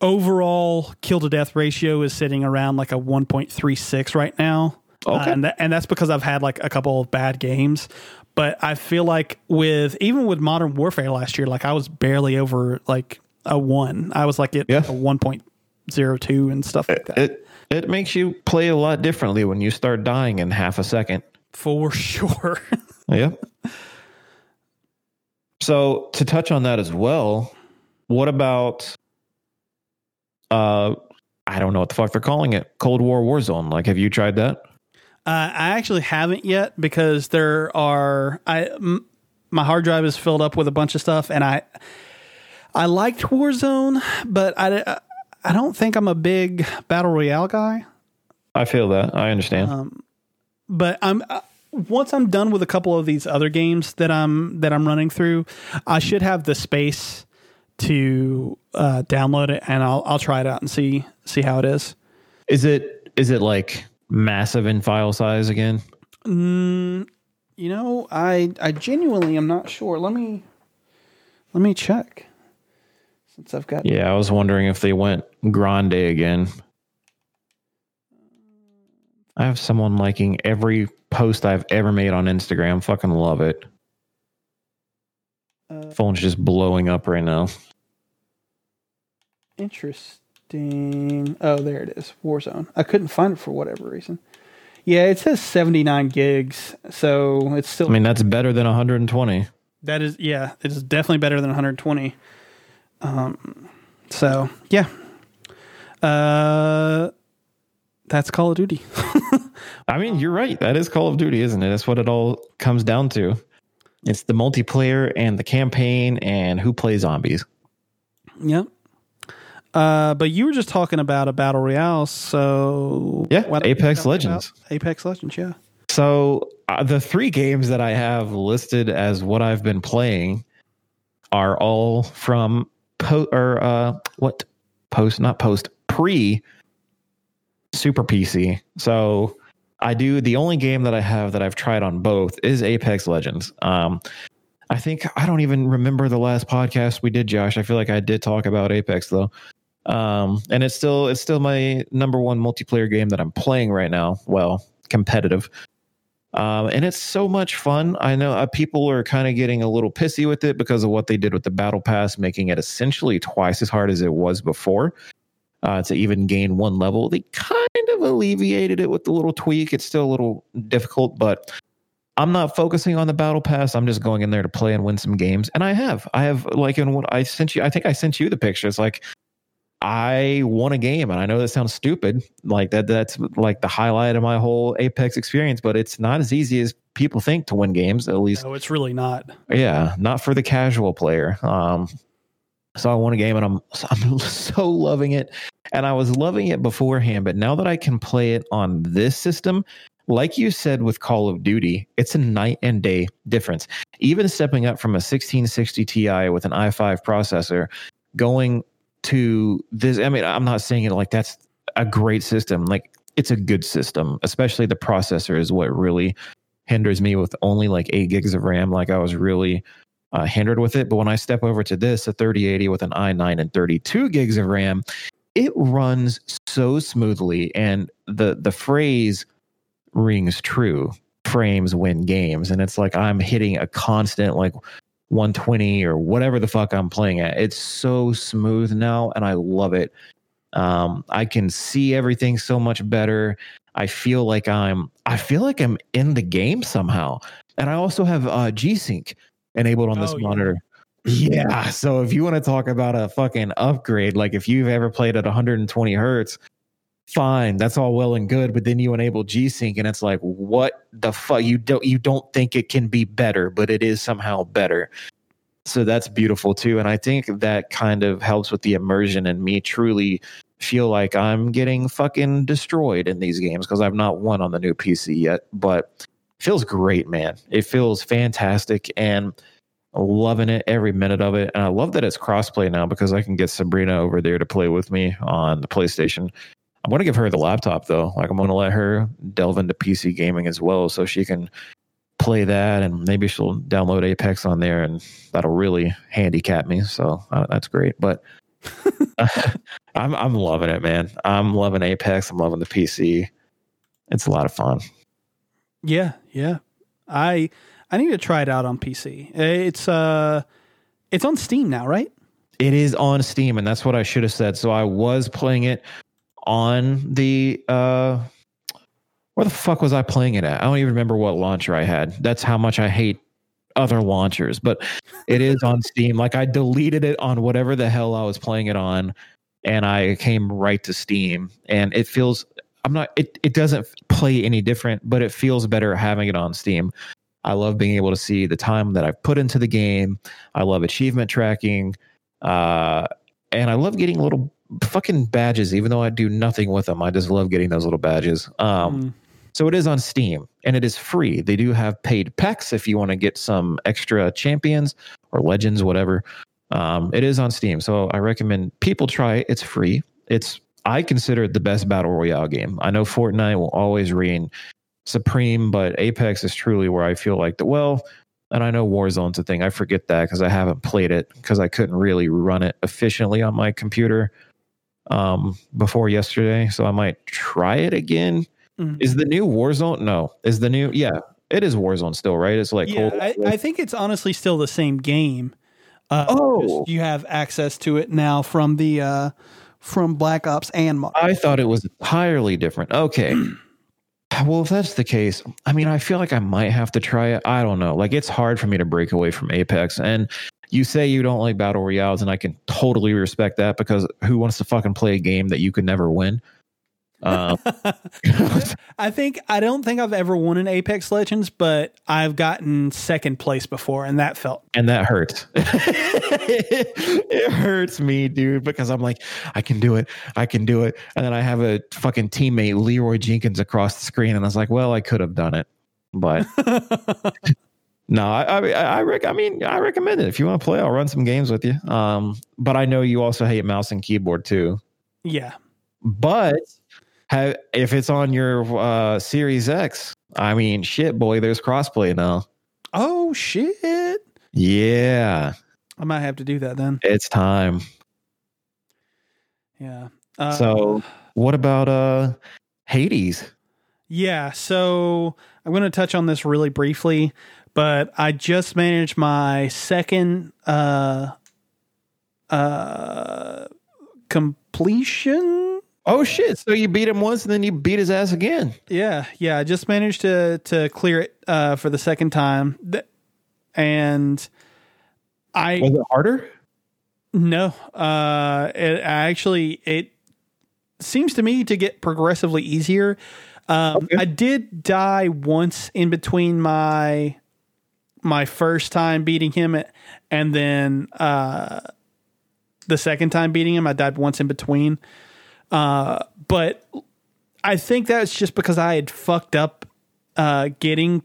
overall kill to death ratio is sitting around like a 1.36 right now. Uh, Okay. and, that, and that's because I've had like a couple of bad games. But I feel like with even with Modern Warfare last year, like I was barely over like a one. I was like at Yeah. a 1.02 and stuff like that. It it makes you play a lot differently when you start dying in half a second. For [LAUGHS] sure. Yep. So to touch on that as well, what about uh I don't know what the fuck they're calling it. Cold War Warzone. Like have you tried that? Uh, I actually haven't yet because there are I m- my hard drive is filled up with a bunch of stuff, and I I liked Warzone, but I I don't think I'm a big battle royale guy. I feel that. I understand. Um, But I'm uh, once I'm done with a couple of these other games that I'm that I'm running through, I should have the space to uh, download it, and I'll I'll try it out and see see how it is. is it is it like massive in file size again? Mm, you know, I I genuinely am not sure. Let me let me check. Since I've got Yeah, I was wondering if they went grande again. I have someone liking every post I've ever made on Instagram. Fucking love it. uh, Phone's just blowing up right now. Interesting. Oh, there it is. Warzone. I couldn't find it for whatever reason. Yeah, it says 79 gigs, so it's still I mean, that's better than 120. that is yeah, it is definitely better than 120. Um, so yeah, uh, that's Call of Duty. [LAUGHS] I mean, you're right. That is Call of Duty, isn't it? That's what it all comes down to. It's the multiplayer and the campaign and who plays zombies. Yep. Uh, but you were just talking about a battle royale, so Yeah, Apex Legends. Apex Legends, yeah. So uh, the three games that I have listed as what I've been playing are all from po- or uh, what post not post pre Super PC. So I do the only game that I have that I've tried on both is Apex Legends. Um, I think I don't even remember the last podcast we did, Josh. I feel like I did talk about Apex though. Um, and it's still it's still my number one multiplayer game that I'm playing right now. Well, competitive. Um, and it's so much fun. I know uh, people are kind of getting a little pissy with it because of what they did with the battle pass, making it essentially twice as hard as it was before uh, to even gain one level. They kind of alleviated it with the little tweak. It's still a little difficult, but I'm not focusing on the battle pass. I'm just going in there to play and win some games. And I have, I have like in what I sent you, I think I sent you the pictures. Like I won a game, and I know that sounds stupid. Like that, that's like the highlight of my whole Apex experience. But it's not as easy as people think to win games. At least, No, it's really not. yeah, not for the casual player. Um, so I won a game, and I'm [LAUGHS] I'm so loving it. And I was loving it beforehand, but now that I can play it on this system, like you said with Call of Duty, it's a night and day difference. Even stepping up from a 1660 Ti with an i5 processor, going to this. I mean, I'm not saying it like that's a great system. Like it's a good system, especially the processor is what really hinders me with only like eight gigs of RAM. Like I was really uh, hindered with it. But when I step over to this, a 3080 with an i9 and 32 gigs of RAM, it runs so smoothly. And the the phrase rings true. Frames win games, and it's like I'm hitting a constant like 120 or whatever the fuck I'm playing at. It's so smooth now, and I love it. Um, I can see everything so much better. I feel like I'm I feel like I'm in the game somehow. And I also have uh G Sync enabled on this Oh, yeah. monitor. Yeah. So if you want to talk about a fucking upgrade, like if you've ever played at 120 hertz, fine, that's all well and good. But then you enable G Sync and it's like, what the fuck? You don't you don't think it can be better, but it is somehow better. So that's beautiful too. And I think that kind of helps with the immersion and me truly feel like I'm getting fucking destroyed in these games because I've not won on the new PC yet, but feels great, man. It feels fantastic and loving it every minute of it. And I love that it's crossplay now because I can get Sabrina over there to play with me on the PlayStation. I'm gonna give her the laptop though. Like I'm gonna let her delve into PC gaming as well, so she can play that, and maybe she'll download Apex on there, and that'll really handicap me. So uh, that's great. But [LAUGHS] [LAUGHS] I'm I'm loving it, man. I'm loving Apex. I'm loving the PC. It's a lot of fun. Yeah, yeah. I I need to try it out on PC. It's uh it's on Steam now, right? It is on Steam, and that's what I should have said. So I was playing it on the uh where the fuck was I playing it at? I don't even remember what launcher I had. That's how much I hate other launchers, but it is on Steam. Like I deleted it on whatever the hell I was playing it on, and I came right to Steam, and it feels. I'm not. It it doesn't play any different, but it feels better having it on Steam. I love being able to see the time that I've put into the game. I love achievement tracking, uh, and I love getting a little fucking badges. Even though I do nothing with them, I just love getting those little badges. Um, Mm. so it is on Steam and it is free. They do have paid packs if you want to get some extra champions or legends, whatever. Um, it is on Steam. So I recommend people try it. It's free. It's I consider it the best battle royale game. I know Fortnite will always reign supreme, but Apex is truly where I feel like the well, and I know Warzone's a thing. I forget that because I haven't played it because I couldn't really run it efficiently on my computer um, before yesterday. So I might try it again. Mm. Is the new Warzone? No. Is the new? Yeah, it is Warzone still, right? It's like Yeah, I, I think it's honestly still the same game. Uh, Oh. just you have access to it now from the uh, from Black Ops and Mo- I thought it was entirely different. Okay. [CLEARS THROAT] Well, if that's the case, I mean, I feel like I might have to try it. I don't know. Like, it's hard for me to break away from Apex. And you say you don't like battle royales, and I can totally respect that because who wants to fucking play a game that you could never win? Um, [LAUGHS] I think I don't think I've ever won an Apex Legends, but I've gotten second place before, and that felt and that hurts. [LAUGHS] it hurts me, dude, because I'm like, I can do it, I can do it, and then I have a fucking teammate, Leroy Jenkins, across the screen, and I was like, well, I could have done it, but [LAUGHS] no, I, I, I, rec- I mean, I recommend it if you want to play. I'll run some games with you. Um, but I know you also hate mouse and keyboard too. yeah. But have, if it's on your uh, Series X, I mean, shit, boy, there's crossplay now. Oh shit! Yeah, I might have to do that then. it's time. Yeah. Uh, So, what about uh Hades? Yeah, so I'm going to touch on this really briefly, but I just managed my second uh uh completion. Oh shit! So you beat him once, and then you beat his ass again. Yeah, yeah, I just managed to to clear it uh for the second time. And I Was it harder? no, uh it actually it seems to me to get progressively easier. Um Okay. I did die once in between my my first time beating him and then uh the second time beating him I died once in between. Uh but I think that's just because I had fucked up uh getting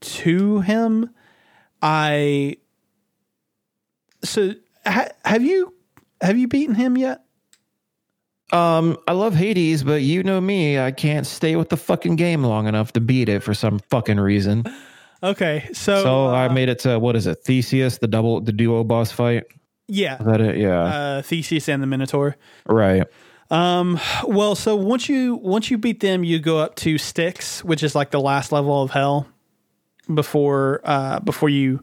to him. I so ha- have you have you beaten him yet? Um, I love Hades, but you know me, I can't stay with the fucking game long enough to beat it for some fucking reason. [LAUGHS] Okay, so, So uh, I made it to what is it, Theseus, the double, the duo boss fight. yeah, Is that it? Yeah, uh, Theseus and the Minotaur. right. Um, well, so once you once you beat them, you go up to Styx, which is like the last level of hell before uh before you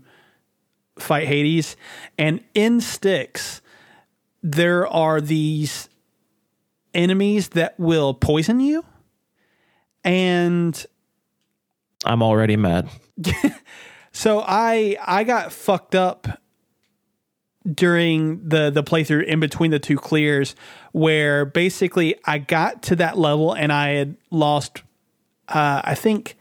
fight Hades. And in Styx, there are these enemies that will poison you. And I'm already mad. [LAUGHS] So I I got fucked up during the the playthrough in between the two clears where basically I got to that level and I had lost uh I think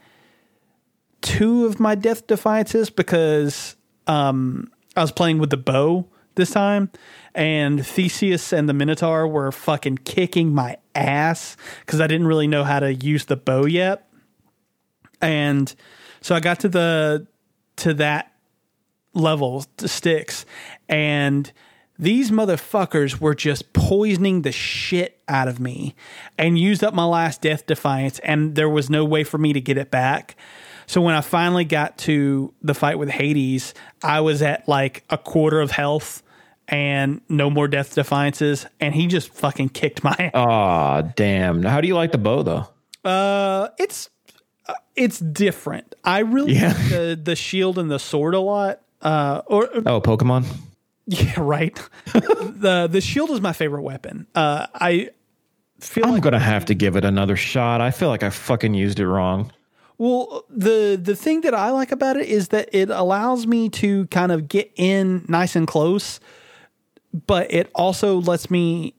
two of my death defiances because um I was playing with the bow this time and Theseus and the Minotaur were fucking kicking my ass cuz I didn't really know how to use the bow yet. And so I got to the to that level to Styx and these motherfuckers were just poisoning the shit out of me and used up my last death defiance and there was no way for me to get it back. So when I finally got to the fight with Hades, I was at like a quarter of health and no more death defiances and he just fucking kicked my [LAUGHS] ass. Aw, damn. How do you like the bow though? Uh it's it's different. I really Yeah. like the the shield and the sword a lot. Uh or Oh, Pokemon? Yeah, right. [LAUGHS] the the shield is my favorite weapon. Uh, I feel like I'm like gonna have to give it another shot. I feel like I fucking used it wrong. well the the thing that I like about it is that it allows me to kind of get in nice and close, but it also lets me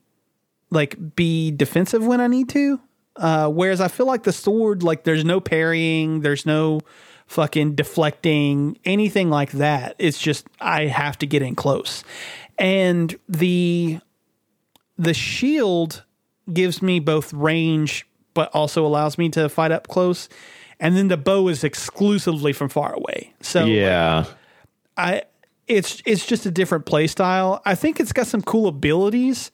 like be defensive when I need to. Uh, whereas I feel like the sword, like there's no parrying, there's no fucking deflecting, anything like that. It's just I have to get in close. And the the shield gives me both range but also allows me to fight up close. And then the bow is exclusively from far away. So Yeah. I it's it's just a different play style. I think it's got some cool abilities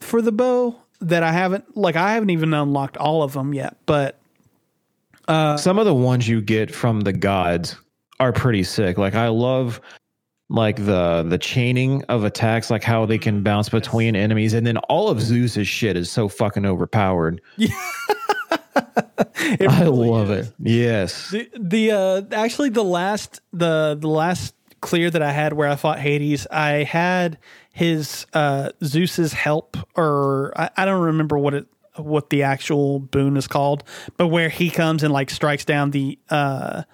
for the bow that I haven't like I haven't even unlocked all of them yet, but uh, Some of the ones you get from the gods are pretty sick. Like I love like the the chaining of attacks, like how they can bounce between enemies, and then all of Zeus's shit is so fucking overpowered. [LAUGHS] it I love is. it. Yes. The, the uh actually the last the the last clear that I had where I fought Hades, I had his uh Zeus's help or I, I don't remember what it what the actual boon is called, but where he comes and like strikes down the uh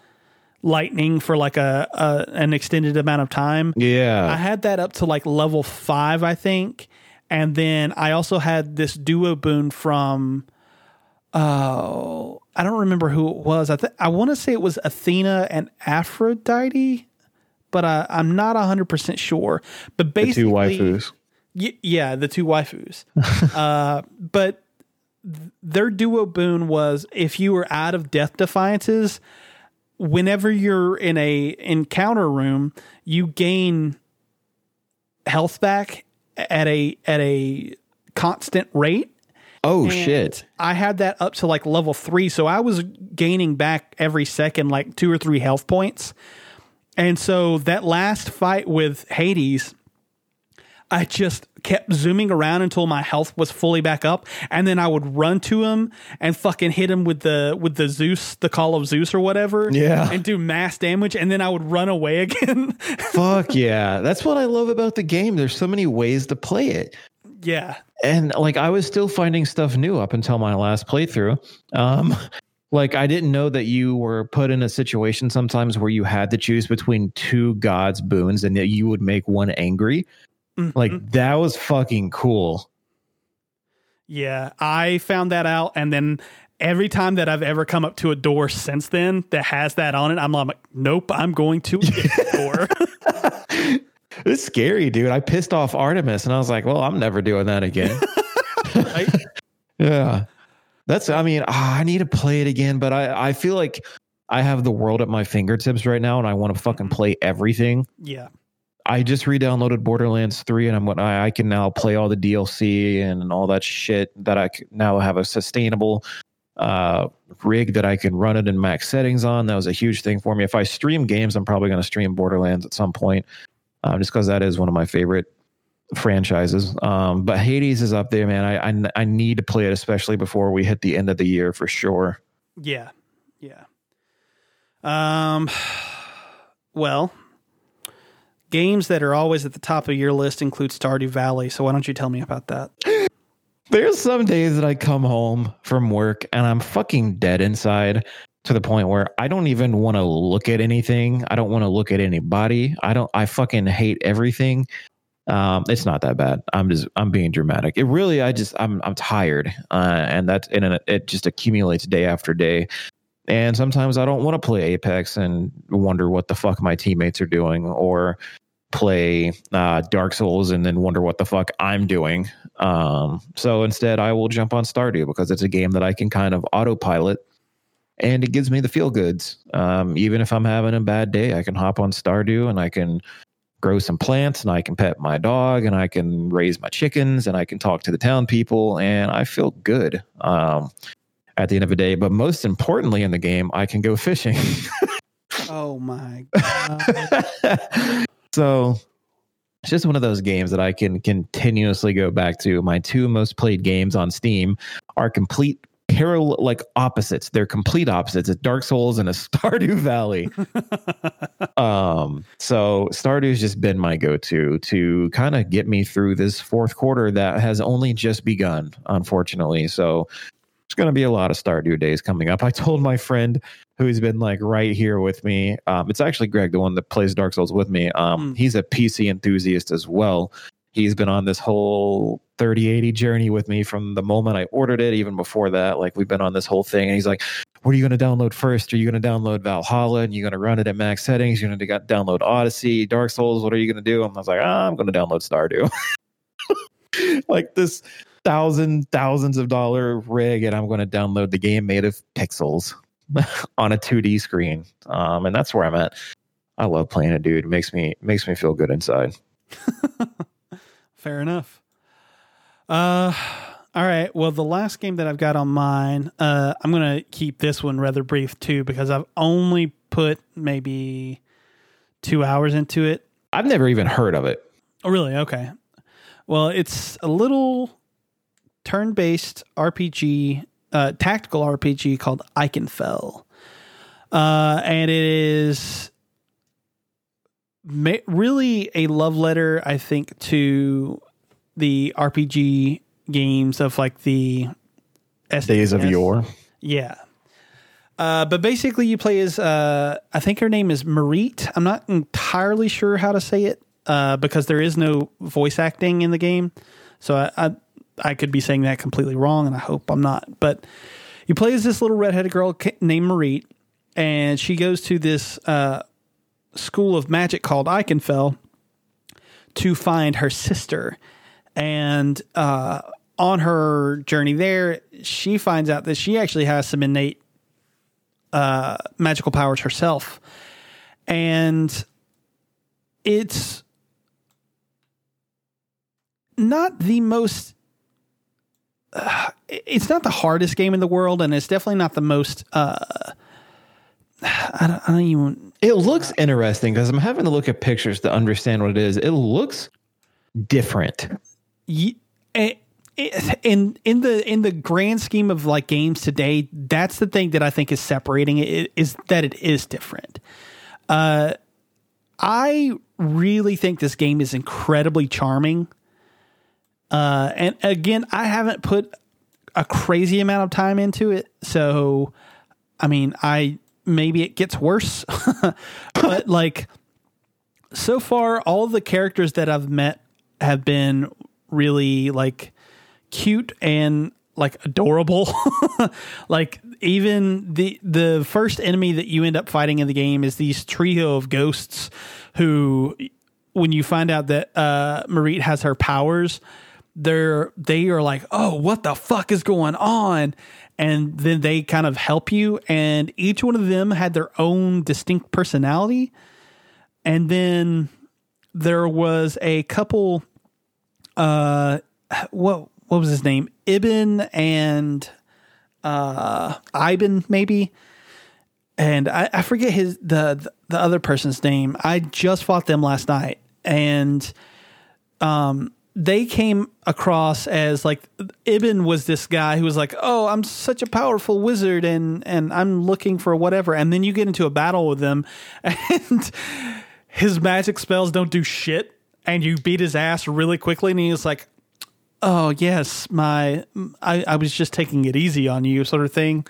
lightning for like a, a an extended amount of time. Yeah, I had that up to like level five, I think. And then I also had this duo boon from oh, I don't remember who it was. I th- I want to say it was Athena and Aphrodite, but I, I'm not 100% sure. But The basically, two waifus. Y- yeah, the two waifus. [LAUGHS] uh, but th- their duo boon was if you were out of death defiances, whenever you're in a encounter room, you gain health back at a at a constant rate. Oh And shit. I had that up to like level three, so I was gaining back every second like two or three health points. And so that last fight with Hades, I just kept zooming around until my health was fully back up, and then I would run to him and fucking hit him with the with the Zeus, the Call of Zeus or whatever, Yeah. and do mass damage, and then I would run away [LAUGHS] again. Fuck yeah. That's what I love about the game. There's so many ways to play it. yeah, and like I was still finding stuff new up until my last playthrough. Um, like I didn't know that you were put in a situation sometimes where you had to choose between two gods boons and that you would make one angry. Like Mhm. that was fucking cool. yeah. I found that out, and then. Every time that I've ever come up to a door since then that has that on it, I'm like, nope, I'm going to [LAUGHS] door. It's scary, dude. I pissed off Artemis and I was like, well, I'm never doing that again. [LAUGHS] Right? [LAUGHS] yeah. That's I mean, ah, I need to play it again, but I I feel like I have the world at my fingertips right now and I want to fucking play everything. yeah. I just re-downloaded Borderlands 3 and I'm what I, I can now play all the DLC and all that shit that I now have a sustainable uh rig that I can run it in max settings on. That was a huge thing for me. If I stream games, I'm probably going to stream Borderlands at some point. Um, just because that is one of my favorite franchises. Um, but Hades is up there, man. I, I I need to play it, especially before we hit the end of the year for sure. Yeah. Yeah. Um well, games that are always at the top of your list include Stardew Valley, so why don't you tell me about that? [GASPS] There's some days that I come home from work and I'm fucking dead inside to the point where I don't even want to look at anything. I don't want to look at anybody. I don't I fucking hate everything. Um, it's not that bad. I'm just I'm being dramatic. It really I just I'm I'm tired. Uh, and that's and it, just accumulates day after day. And sometimes I don't want to play Apex and wonder what the fuck my teammates are doing or play uh, Dark Souls and then wonder what the fuck I'm doing. Um, so instead, I will jump on Stardew because it's a game that I can kind of autopilot and it gives me the feel goods. Um, even if I'm having a bad day, I can hop on Stardew and I can grow some plants and I can pet my dog and I can raise my chickens and I can talk to the town people and I feel good um, at the end of the day. But most importantly in the game, I can go fishing. oh my [LAUGHS] god! so it's just one of those games that I can continuously go back to. My two most played games on Steam are complete parallel like opposites. They're complete opposites. It's Dark Souls and a [LAUGHS] Stardew Valley. [LAUGHS] um, so Stardew's just been my go-to to kind of get me through this fourth quarter that has only just begun, unfortunately. So it's going to be a lot of Stardew days coming up. I told my friend who's been like right here with me. Um, it's actually Greg, the one that plays Dark Souls with me. Um, mm. He's a PC enthusiast as well. He's been on this whole 3080 journey with me from the moment I ordered it, even before that. Like we've been on this whole thing. And he's like, What are you going to download first? Are you going to download Valhalla and you're going to run it at max settings? You're going to download Odyssey, Dark Souls. What are you going to do? And I was like, oh, I'm going to download Stardew. [LAUGHS] like this thousand, thousands of dollar rig, and I'm going to download the game made of pixels [LAUGHS] on a 2D screen. Um, and that's where I'm at. I love playing it, dude. It makes me makes me feel good inside. [LAUGHS] Fair enough. Uh, all right. Well, the last game that I've got on mine, uh, I'm going to keep this one rather brief too because I've only put maybe two hours into it. I've never even heard of it. Oh, really? Okay. Well, it's a little turn based RPG, uh, tactical RPG called Ikenfell. Uh, and it is ma- really a love letter, I think, to the RPG games of like the SNES. days of yore. Yeah. Uh, but basically, you play as uh, I think her name is Maritte. I'm not entirely sure how to say it uh, because there is no voice acting in the game, so I, I, I could be saying that completely wrong, and I hope I'm not. But you play as this little redheaded girl named Maritte, and she goes to this uh, school of magic called Ikenfell to find her sister. And uh, on her journey there, she finds out that she actually has some innate uh, magical powers herself. And it's not the most. Uh, it's not the hardest game in the world, and it's definitely not the most. Uh, I don't, I don't even. It looks interesting because I'm having to look at pictures to understand what it is. It looks different. Yeah, in in the in the grand scheme of like games today, that's the thing that I think is separating it is that it is different. Uh, I really think this game is incredibly charming. Uh, and again, I haven't put a crazy amount of time into it, so I mean, I maybe it gets worse. [LAUGHS] but like so far, all the characters that I've met have been really like cute and like adorable. [LAUGHS] like even the the first enemy that you end up fighting in the game is these trio of ghosts who when you find out that uh Maritte has her powers, they're they are like, "Oh, what the fuck is going on?" And then they kind of help you. And each one of them had their own distinct personality. And then there was a couple uh what what was his name? Ibn and uh iban maybe. And I, I forget his the the other person's name. I just fought them last night. And um they came across as like Ibn was this guy who was like, "Oh, I'm such a powerful wizard and and I'm looking for whatever." And then you get into a battle with him [LAUGHS] and his magic spells don't do shit and you beat his ass really quickly and he's like, "Oh, yes, my I I was just taking it easy on you," sort of thing.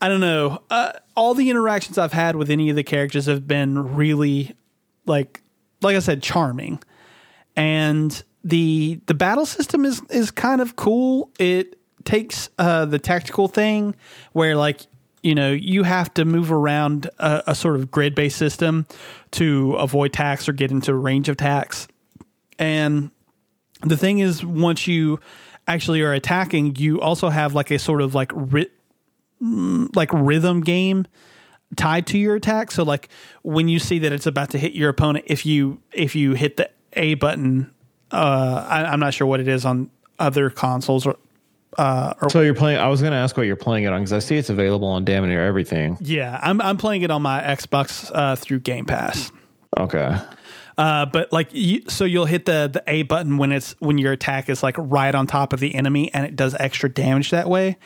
I don't know. Uh, all the interactions I've had with any of the characters have been really like like I said charming. And the the battle system is is kind of cool. It takes uh, the tactical thing where like you know you have to move around a, a sort of grid based system to avoid attacks or get into range of attacks. And the thing is, once you actually are attacking, you also have like a sort of like ri- mm, like rhythm game tied to your attack. So like when you see that it's about to hit your opponent, if you if you hit the A button, uh, I, I'm not sure what it is on other consoles or. Uh, or So you're playing. I was going to ask what you're playing it on because I see it's available on damn near everything. yeah, I'm I'm playing it on my Xbox uh, through Game Pass. Okay. Uh, but like you, so you'll hit the the A button when it's when your attack is like right on top of the enemy and it does extra damage that way.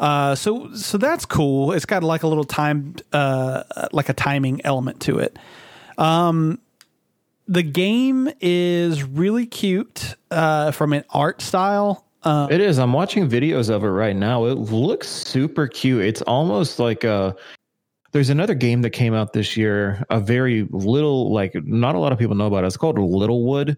Uh, so so that's cool. It's got like a little time uh like a timing element to it. Um the game is really cute uh from an art style. Uh, It is. I'm watching videos of it right now. It looks super cute. It's almost like a. There's another game that came out this year. A very little, like not a lot of people know about it. It's called Littlewood,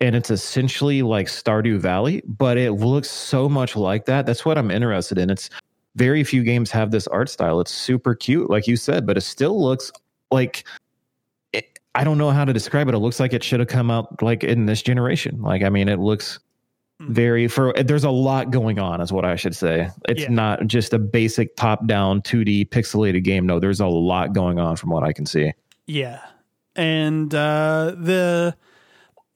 and it's essentially like Stardew Valley, but it looks so much like that. That's what I'm interested in. It's very few games have this art style. It's super cute, like you said, but it still looks like. I don't know how to describe it. It looks like it should have come out like in this generation. Like, I mean, it looks very for there's a lot going on is what i should say it's Yeah. not just a basic top down 2d pixelated game no there's a lot going on from what i can see Yeah. And uh the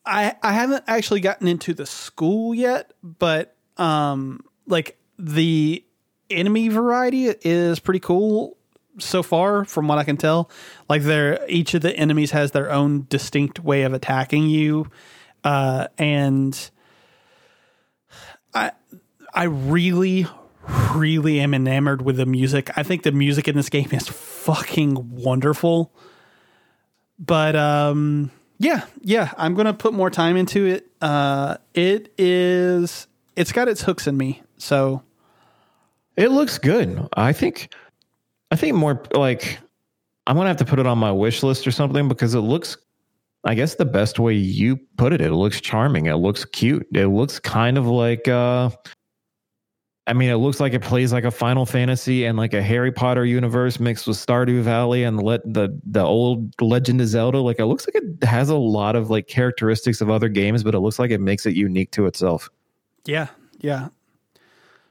I I haven't actually gotten into the school yet, but um like the enemy variety is pretty cool so far from what I can tell. Like they're each of the enemies has their own distinct way of attacking you. Uh and I I really really am enamored with the music. I think the music in this game is fucking wonderful. But um yeah, yeah, I'm to put more time into it. Uh it is it's got its hooks in me. So it looks good i think i think more like i'm gonna have to put it on my wish list or something because it looks i guess the best way you put it it looks charming it looks cute it looks kind of like uh I mean, it looks like it plays like a Final Fantasy and like a Harry Potter universe mixed with Stardew Valley and let the the old Legend of Zelda. Like it looks like it has a lot of like characteristics of other games, but it looks like it makes it unique to itself. yeah, yeah.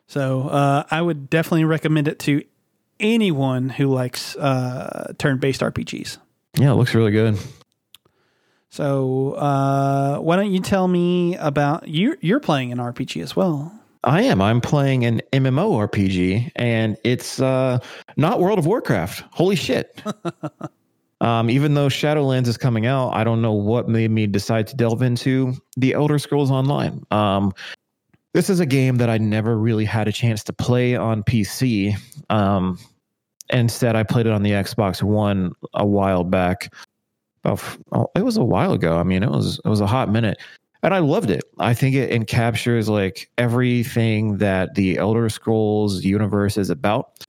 So uh I would definitely recommend it to anyone who likes uh turn-based RPGs. Yeah, it looks really good. So uh why don't you tell me about you you're playing an RPG as well. I am. I'm playing an MMO RPG, and it's uh, not World of Warcraft. Holy shit! [LAUGHS] um, even though Shadowlands is coming out, I don't know what made me decide to delve into the Elder Scrolls Online. Um, this is a game that I never really had a chance to play on PC. Um, instead, I played it on the Xbox One a while back. Oh, oh, it was a while ago. I mean, it was it was a hot minute and I loved it. I think it encaptures like everything that the Elder Scrolls universe is about.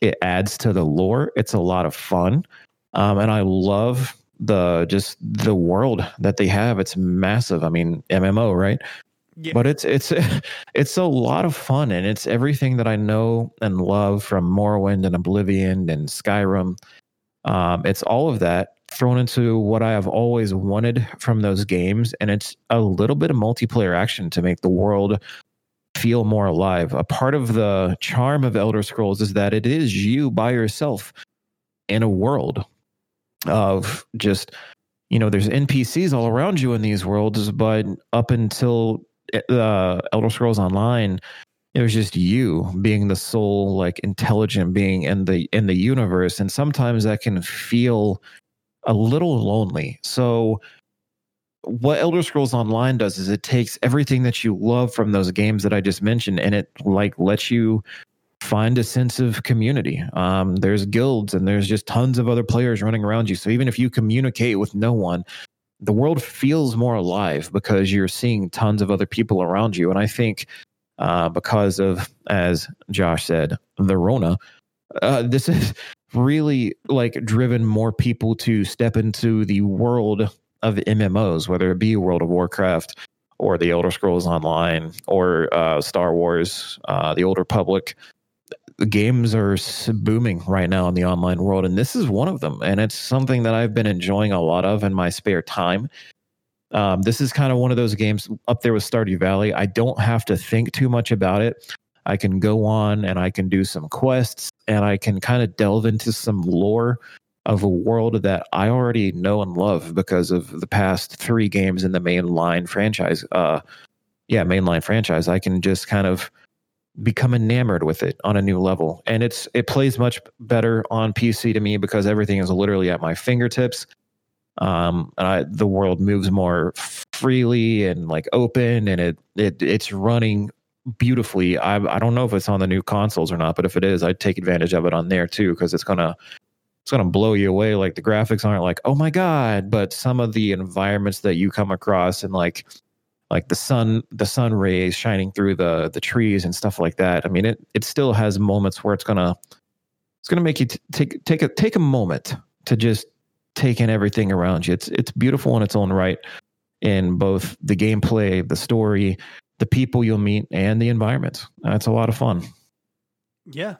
It adds to the lore. It's a lot of fun, um, and I love the just the world that they have. It's massive. I mean, MMO, right? Yeah. But it's it's [LAUGHS] it's a lot of fun, and it's everything that I know and love from Morrowind and Oblivion and Skyrim. Um, it's all of that thrown into what I have always wanted from those games, and it's a little bit of multiplayer action to make the world feel more alive. A part of the charm of Elder Scrolls is that it is you by yourself in a world of just you know there's npcs all around you in these worlds but up until uh, elder scrolls online it was just you being the sole like intelligent being in the in the universe and sometimes that can feel a little lonely. So what elder scrolls online does is it takes everything that you love from those games that i just mentioned and it like lets you find a sense of community. Um, there's guilds and there's just tons of other players running around you so even if you communicate with no one the world feels more alive because you're seeing tons of other people around you. And i think uh, because of as josh said the rona uh, this is really like driven more people to step into the world of mmos whether it be world of warcraft or the elder scrolls online or uh, star wars uh, the old republic games are booming right now in the online world and this is one of them and it's something that i've been enjoying a lot of in my spare time um, this is kind of one of those games up there with stardew valley i don't have to think too much about it I can go on and I can do some quests and I can kind of delve into some lore of a world that I already know and love because of the past three games in the mainline franchise. Uh, yeah, mainline franchise. I can just kind of become enamored with it on a new level, and it's it plays much better on PC to me because everything is literally at my fingertips. Um, and I, the world moves more freely and like open, and it it it's running beautifully. I I don't know if it's on the new consoles or not, but if it is, I'd take advantage of it on there too because it's gonna it's to blow you away. Like the graphics aren't like, oh my god, but some of the environments that you come across and like like the sun the sun rays shining through the the trees and stuff like that. I mean, it it still has moments where it's gonna it's gonna make you t- take take a take a moment to just take in everything around you. It's it's beautiful in its own right in both the gameplay, the story, the people you'll meet, and the environment. It's a lot of fun. Yeah,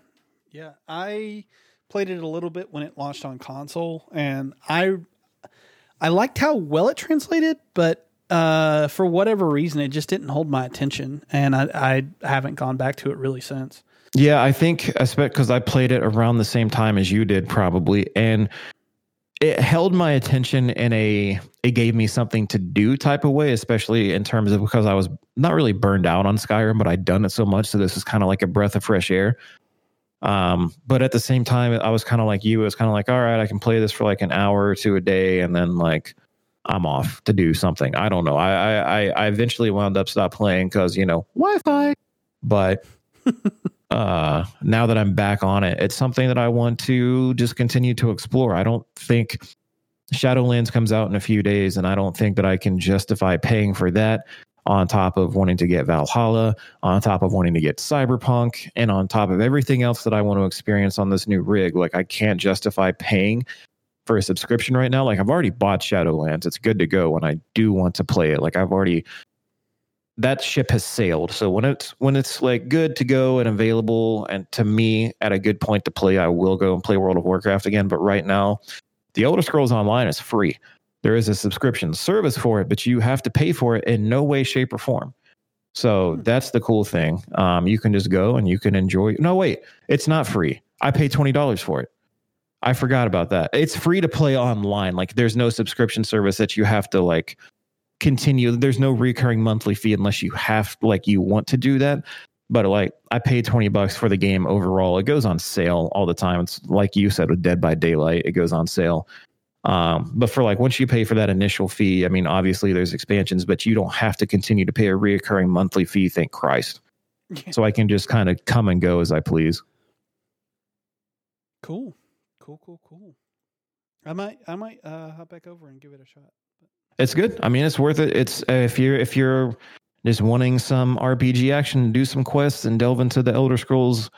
yeah. I played it a little bit when it launched on console, and I I liked how well it translated, but uh, for whatever reason, it just didn't hold my attention, and I, I haven't gone back to it really since. Yeah, I think I spent because I played it around the same time as you did, probably, and it held my attention in a it gave me something to do type of way, especially in terms of because I was not really burned out on Skyrim, but I'd done it so much, so this is kind of like a breath of fresh air. Um, but at the same time, I was kind of like you. It was kind of like, all right, I can play this for like an hour or two a day, and then like I'm off to do something. I don't know. I I I eventually wound up stop playing because you know Wi-Fi. But [LAUGHS] uh, now that I'm back on it, it's something that I want to just continue to explore. I don't think Shadowlands comes out in a few days, and I don't think that I can justify paying for that on top of wanting to get Valhalla, on top of wanting to get Cyberpunk, and on top of everything else that I want to experience on this new rig. Like, I can't justify paying for a subscription right now. Like, I've already bought Shadowlands. It's good to go, and I do want to play it. Like, I've already that ship has sailed. So when it's when it's like good to go and available and to me at a good point to play, I will go and play World of Warcraft again. But right now, the Elder Scrolls Online is free. There is a subscription service for it, but you have to pay for it in no way, shape, or form. So hmm. that's the cool thing. Um, you can just go and you can enjoy. No, wait, it's not free. I pay twenty dollars for it. I forgot about that. It's free to play online. Like there's no subscription service that you have to like continue. There's no recurring monthly fee unless you have like you want to do that. But like I paid 20 bucks for the game overall. It goes on sale all the time. It's like you said with Dead by Daylight, it goes on sale. Um, but for like once you pay for that initial fee, I mean, obviously there's expansions, but you don't have to continue to pay a reoccurring monthly fee. Thank Christ. [LAUGHS] So I can just kind of come and go as I please. Cool, cool, cool, cool. I might, I might uh, hop back over and give it a shot. It's good. I mean, it's worth it. It's uh, if you're if you're just wanting some RPG action, do some quests, and delve into the Elder Scrolls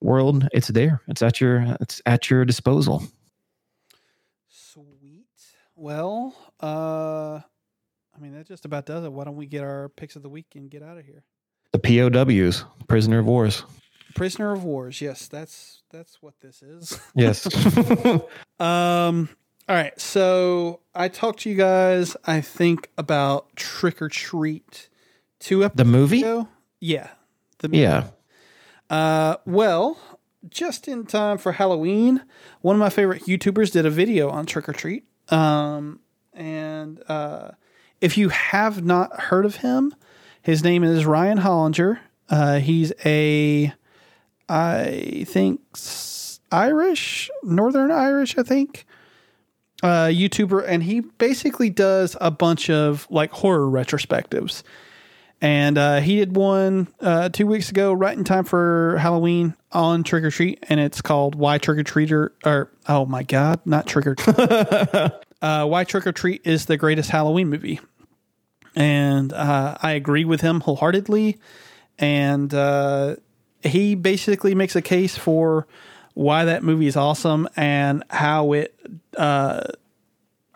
world. It's there. It's at your it's at your disposal. Sweet. Well, uh, I mean, that just about does it. Why don't we get our picks of the week and get out of here? The POWs, prisoner of wars. Prisoner of wars. Yes, that's that's what this is. [LAUGHS] Yes. [LAUGHS] um. All right. So I talked to you guys. I think about Trick or Treat. Two episodes. The movie. Ago. Yeah. The movie. Yeah. Uh. Well, just in time for Halloween, one of my favorite YouTubers did a video on Trick or Treat. Um, and uh, if you have not heard of him, his name is Ryan Hollinger. Uh, he's a, I think, Irish, Northern Irish, I think, uh, YouTuber, and he basically does a bunch of like horror retrospectives. And uh, he did one uh, two weeks ago, right in time for Halloween on Trick or Treat, and it's called "Why Trick or Treater." Or oh my god, not Trick or [LAUGHS] uh, Why Trick or Treat is the greatest Halloween movie, and uh, I agree with him wholeheartedly. And uh, he basically makes a case for why that movie is awesome and how it uh,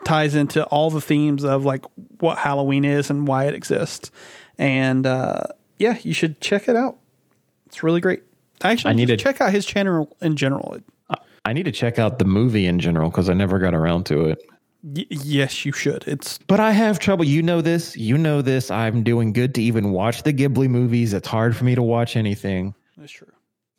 ties into all the themes of like what Halloween is and why it exists. And uh, yeah, you should check it out. It's really great. Actually, I need to check out his channel in general. I need to check out the movie in general because I never got around to it. Y- yes, you should. It's but I have trouble. You know this. You know this. I'm doing good to even watch the Ghibli movies. It's hard for me to watch anything. That's true.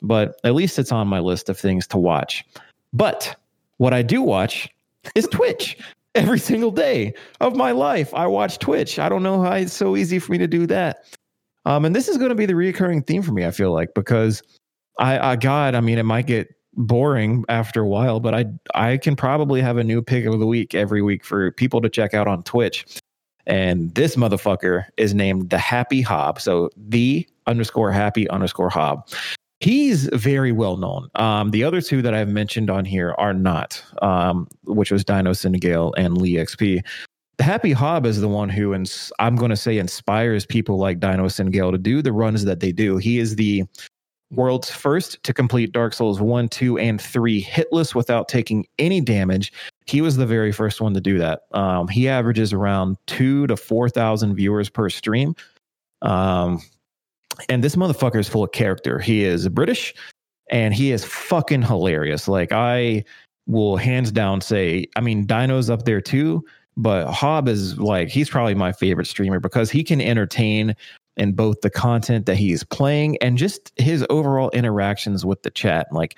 but at least it's on my list of things to watch. But what I do watch is Twitch. [LAUGHS] Every single day of my life, I watch Twitch. I don't know how it's so easy for me to do that. Um, and this is going to be the recurring theme for me. I feel like because I, I, God, I mean, it might get boring after a while, but I, I can probably have a new pick of the week every week for people to check out on Twitch. And this motherfucker is named the Happy Hob. So the underscore happy underscore hob. He's very well known. Um, the other two that I've mentioned on here are not, um, which was Dino Senegale and Lee XP. The Happy Hob is the one who, ins- I'm going to say, inspires people like Dino Senegale to do the runs that they do. He is the world's first to complete Dark Souls 1, 2, and 3 hitless without taking any damage. He was the very first one to do that. Um, he averages around two to 4,000 viewers per stream. Um, and this motherfucker is full of character. He is British and he is fucking hilarious. Like I will hands down say, I mean, Dino's up there too, but Hob is like he's probably my favorite streamer because he can entertain in both the content that he's playing and just his overall interactions with the chat. Like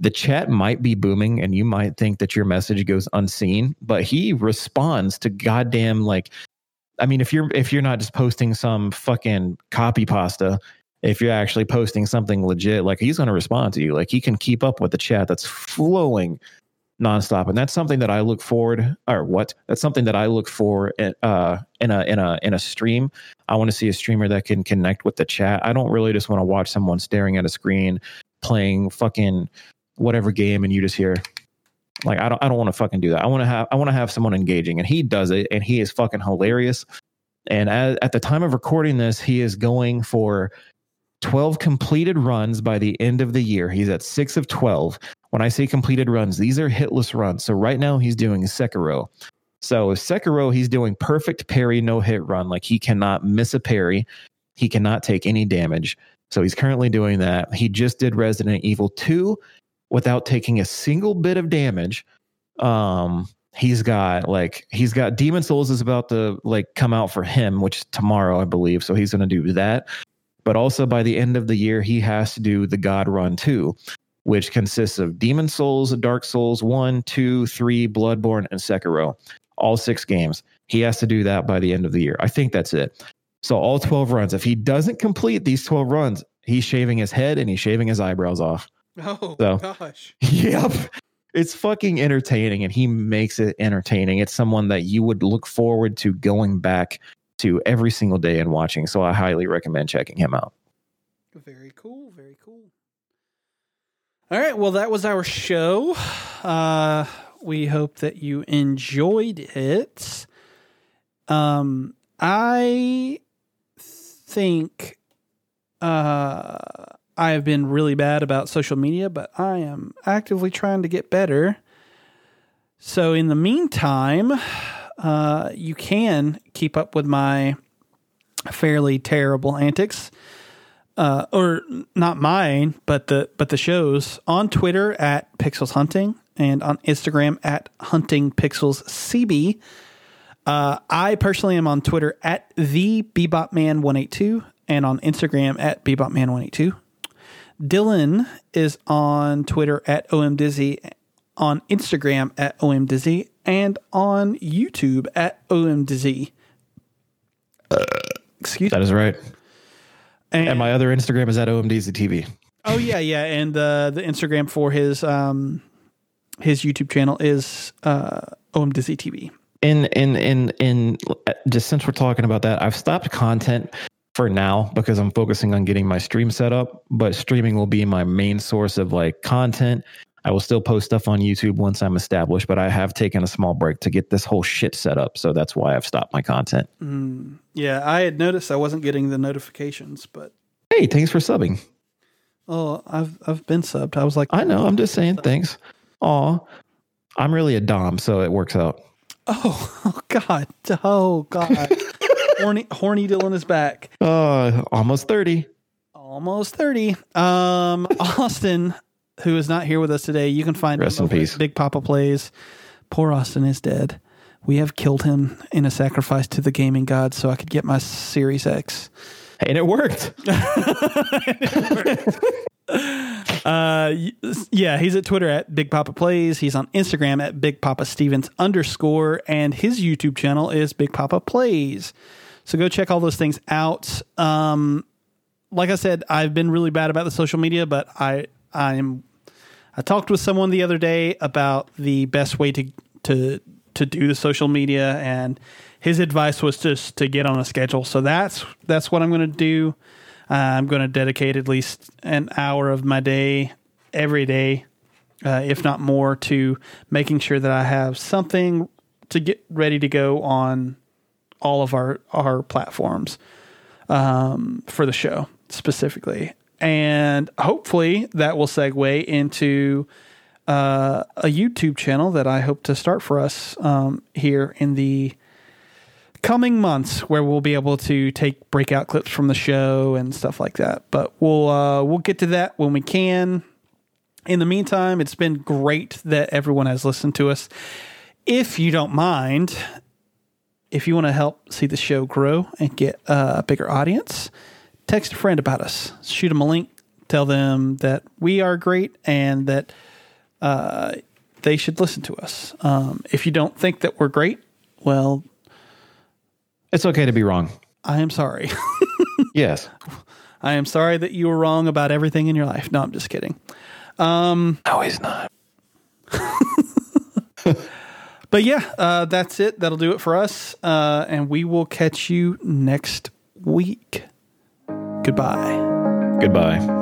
the chat might be booming and you might think that your message goes unseen, but he responds to goddamn like I mean, if you're if you're not just posting some fucking copy pasta, if you're actually posting something legit, like he's going to respond to you. Like he can keep up with the chat that's flowing nonstop, and that's something that I look forward. Or what? That's something that I look for in, uh, in a in a in a stream. I want to see a streamer that can connect with the chat. I don't really just want to watch someone staring at a screen playing fucking whatever game, and you just hear like I don't I don't want to fucking do that. I want to have I want to have someone engaging and he does it and he is fucking hilarious. And at, at the time of recording this, he is going for 12 completed runs by the end of the year. He's at 6 of 12. When I say completed runs, these are hitless runs. So right now he's doing Sekiro. So Sekiro, he's doing perfect parry no hit run. Like he cannot miss a parry. He cannot take any damage. So he's currently doing that. He just did Resident Evil 2 without taking a single bit of damage. Um, he's got like he's got Demon's Souls is about to like come out for him, which is tomorrow, I believe. So he's going to do that. But also by the end of the year, he has to do the God Run too, which consists of Demon's Souls, Dark Souls 1, 2, 3, Bloodborne, and Sekiro. All six games. He has to do that by the end of the year. I think that's it. So all 12 runs. If he doesn't complete these 12 runs, he's shaving his head and he's shaving his eyebrows off. Oh So- gosh. [LAUGHS] Yep. It's fucking entertaining and he makes it entertaining. It's someone that you would look forward to going back to every single day and watching. So I highly recommend checking him out. Very cool. Very cool. All right. Well, that was our show. Uh, we hope that you enjoyed it. Um, I think uh, I have been really bad about social media, but I am actively trying to get better. So, in the meantime, uh, you can keep up with my fairly terrible antics uh, or not mine, but the but the shows on Twitter at Pixels Hunting and on Instagram at Hunting Pixels CB. Uh, I personally am on Twitter at the BebopMan182 and on Instagram at BebopMan182. Dylan is on Twitter at OMDizzy, on Instagram at OMDizzy, and on YouTube at OMDizzy. Excuse me. That is right. and, And my other Instagram is at omdizzytv. Oh yeah, yeah, and uh, the Instagram for his um his YouTube channel is uh OM Dizzy TV. in in in in just since we're talking about that, I've stopped content for now because I'm focusing on getting my stream set up. But streaming will be my main source of like content. I will still post stuff on YouTube once I'm established, but I have taken a small break to get this whole shit set up. So that's why I've stopped my content. Mm, yeah, I had noticed I wasn't getting the notifications, but Hey, thanks for subbing. oh, I've I've been subbed. I was like, I know. I'm just saying thanks. Aw. I'm really a Dom, so it works out. oh, [LAUGHS] oh God, oh God, [LAUGHS] horny horny Dylan is back. Uh, almost 30. Almost 30. Um, Austin, who is not here with us today, you can find Rest him in peace. Big Papa Plays. Poor Austin is dead. We have killed him in a sacrifice to the gaming gods so I could get my Series X. and it worked. [LAUGHS] [LAUGHS] Uh, yeah, he's at Twitter at Big Papa Plays. He's on Instagram at Big Papa Stevens underscore, and his YouTube channel is Big Papa Plays. So go check all those things out. Um, like I said, I've been really bad about the social media, but I I'm I talked with someone the other day about the best way to to to do the social media, and his advice was just to get on a schedule. So that's that's what I'm going to do. Uh, I'm going to dedicate at least an hour of my day every day, uh, if not more, to making sure that I have something to get ready to go on all of our our platforms um, for the show specifically, and hopefully that will segue into uh, a YouTube channel that I hope to start for us um, here in the coming months, where we'll be able to take breakout clips from the show and stuff like that. But we'll uh, we'll get to that when we can. In the meantime, it's been great that everyone has listened to us. If you don't mind, if you want to help see the show grow and get a bigger audience, text a friend about us. Shoot them a link. Tell them that we are great and that uh, they should listen to us. Um, if you don't think that we're great, well, It's okay to be wrong. I am sorry. [LAUGHS] Yes. I am sorry that you were wrong about everything in your life. No, I'm just kidding. No, he's not. [LAUGHS] But yeah, uh, that's it. That'll do it for us. Uh, and we will catch you next week. Goodbye. Goodbye.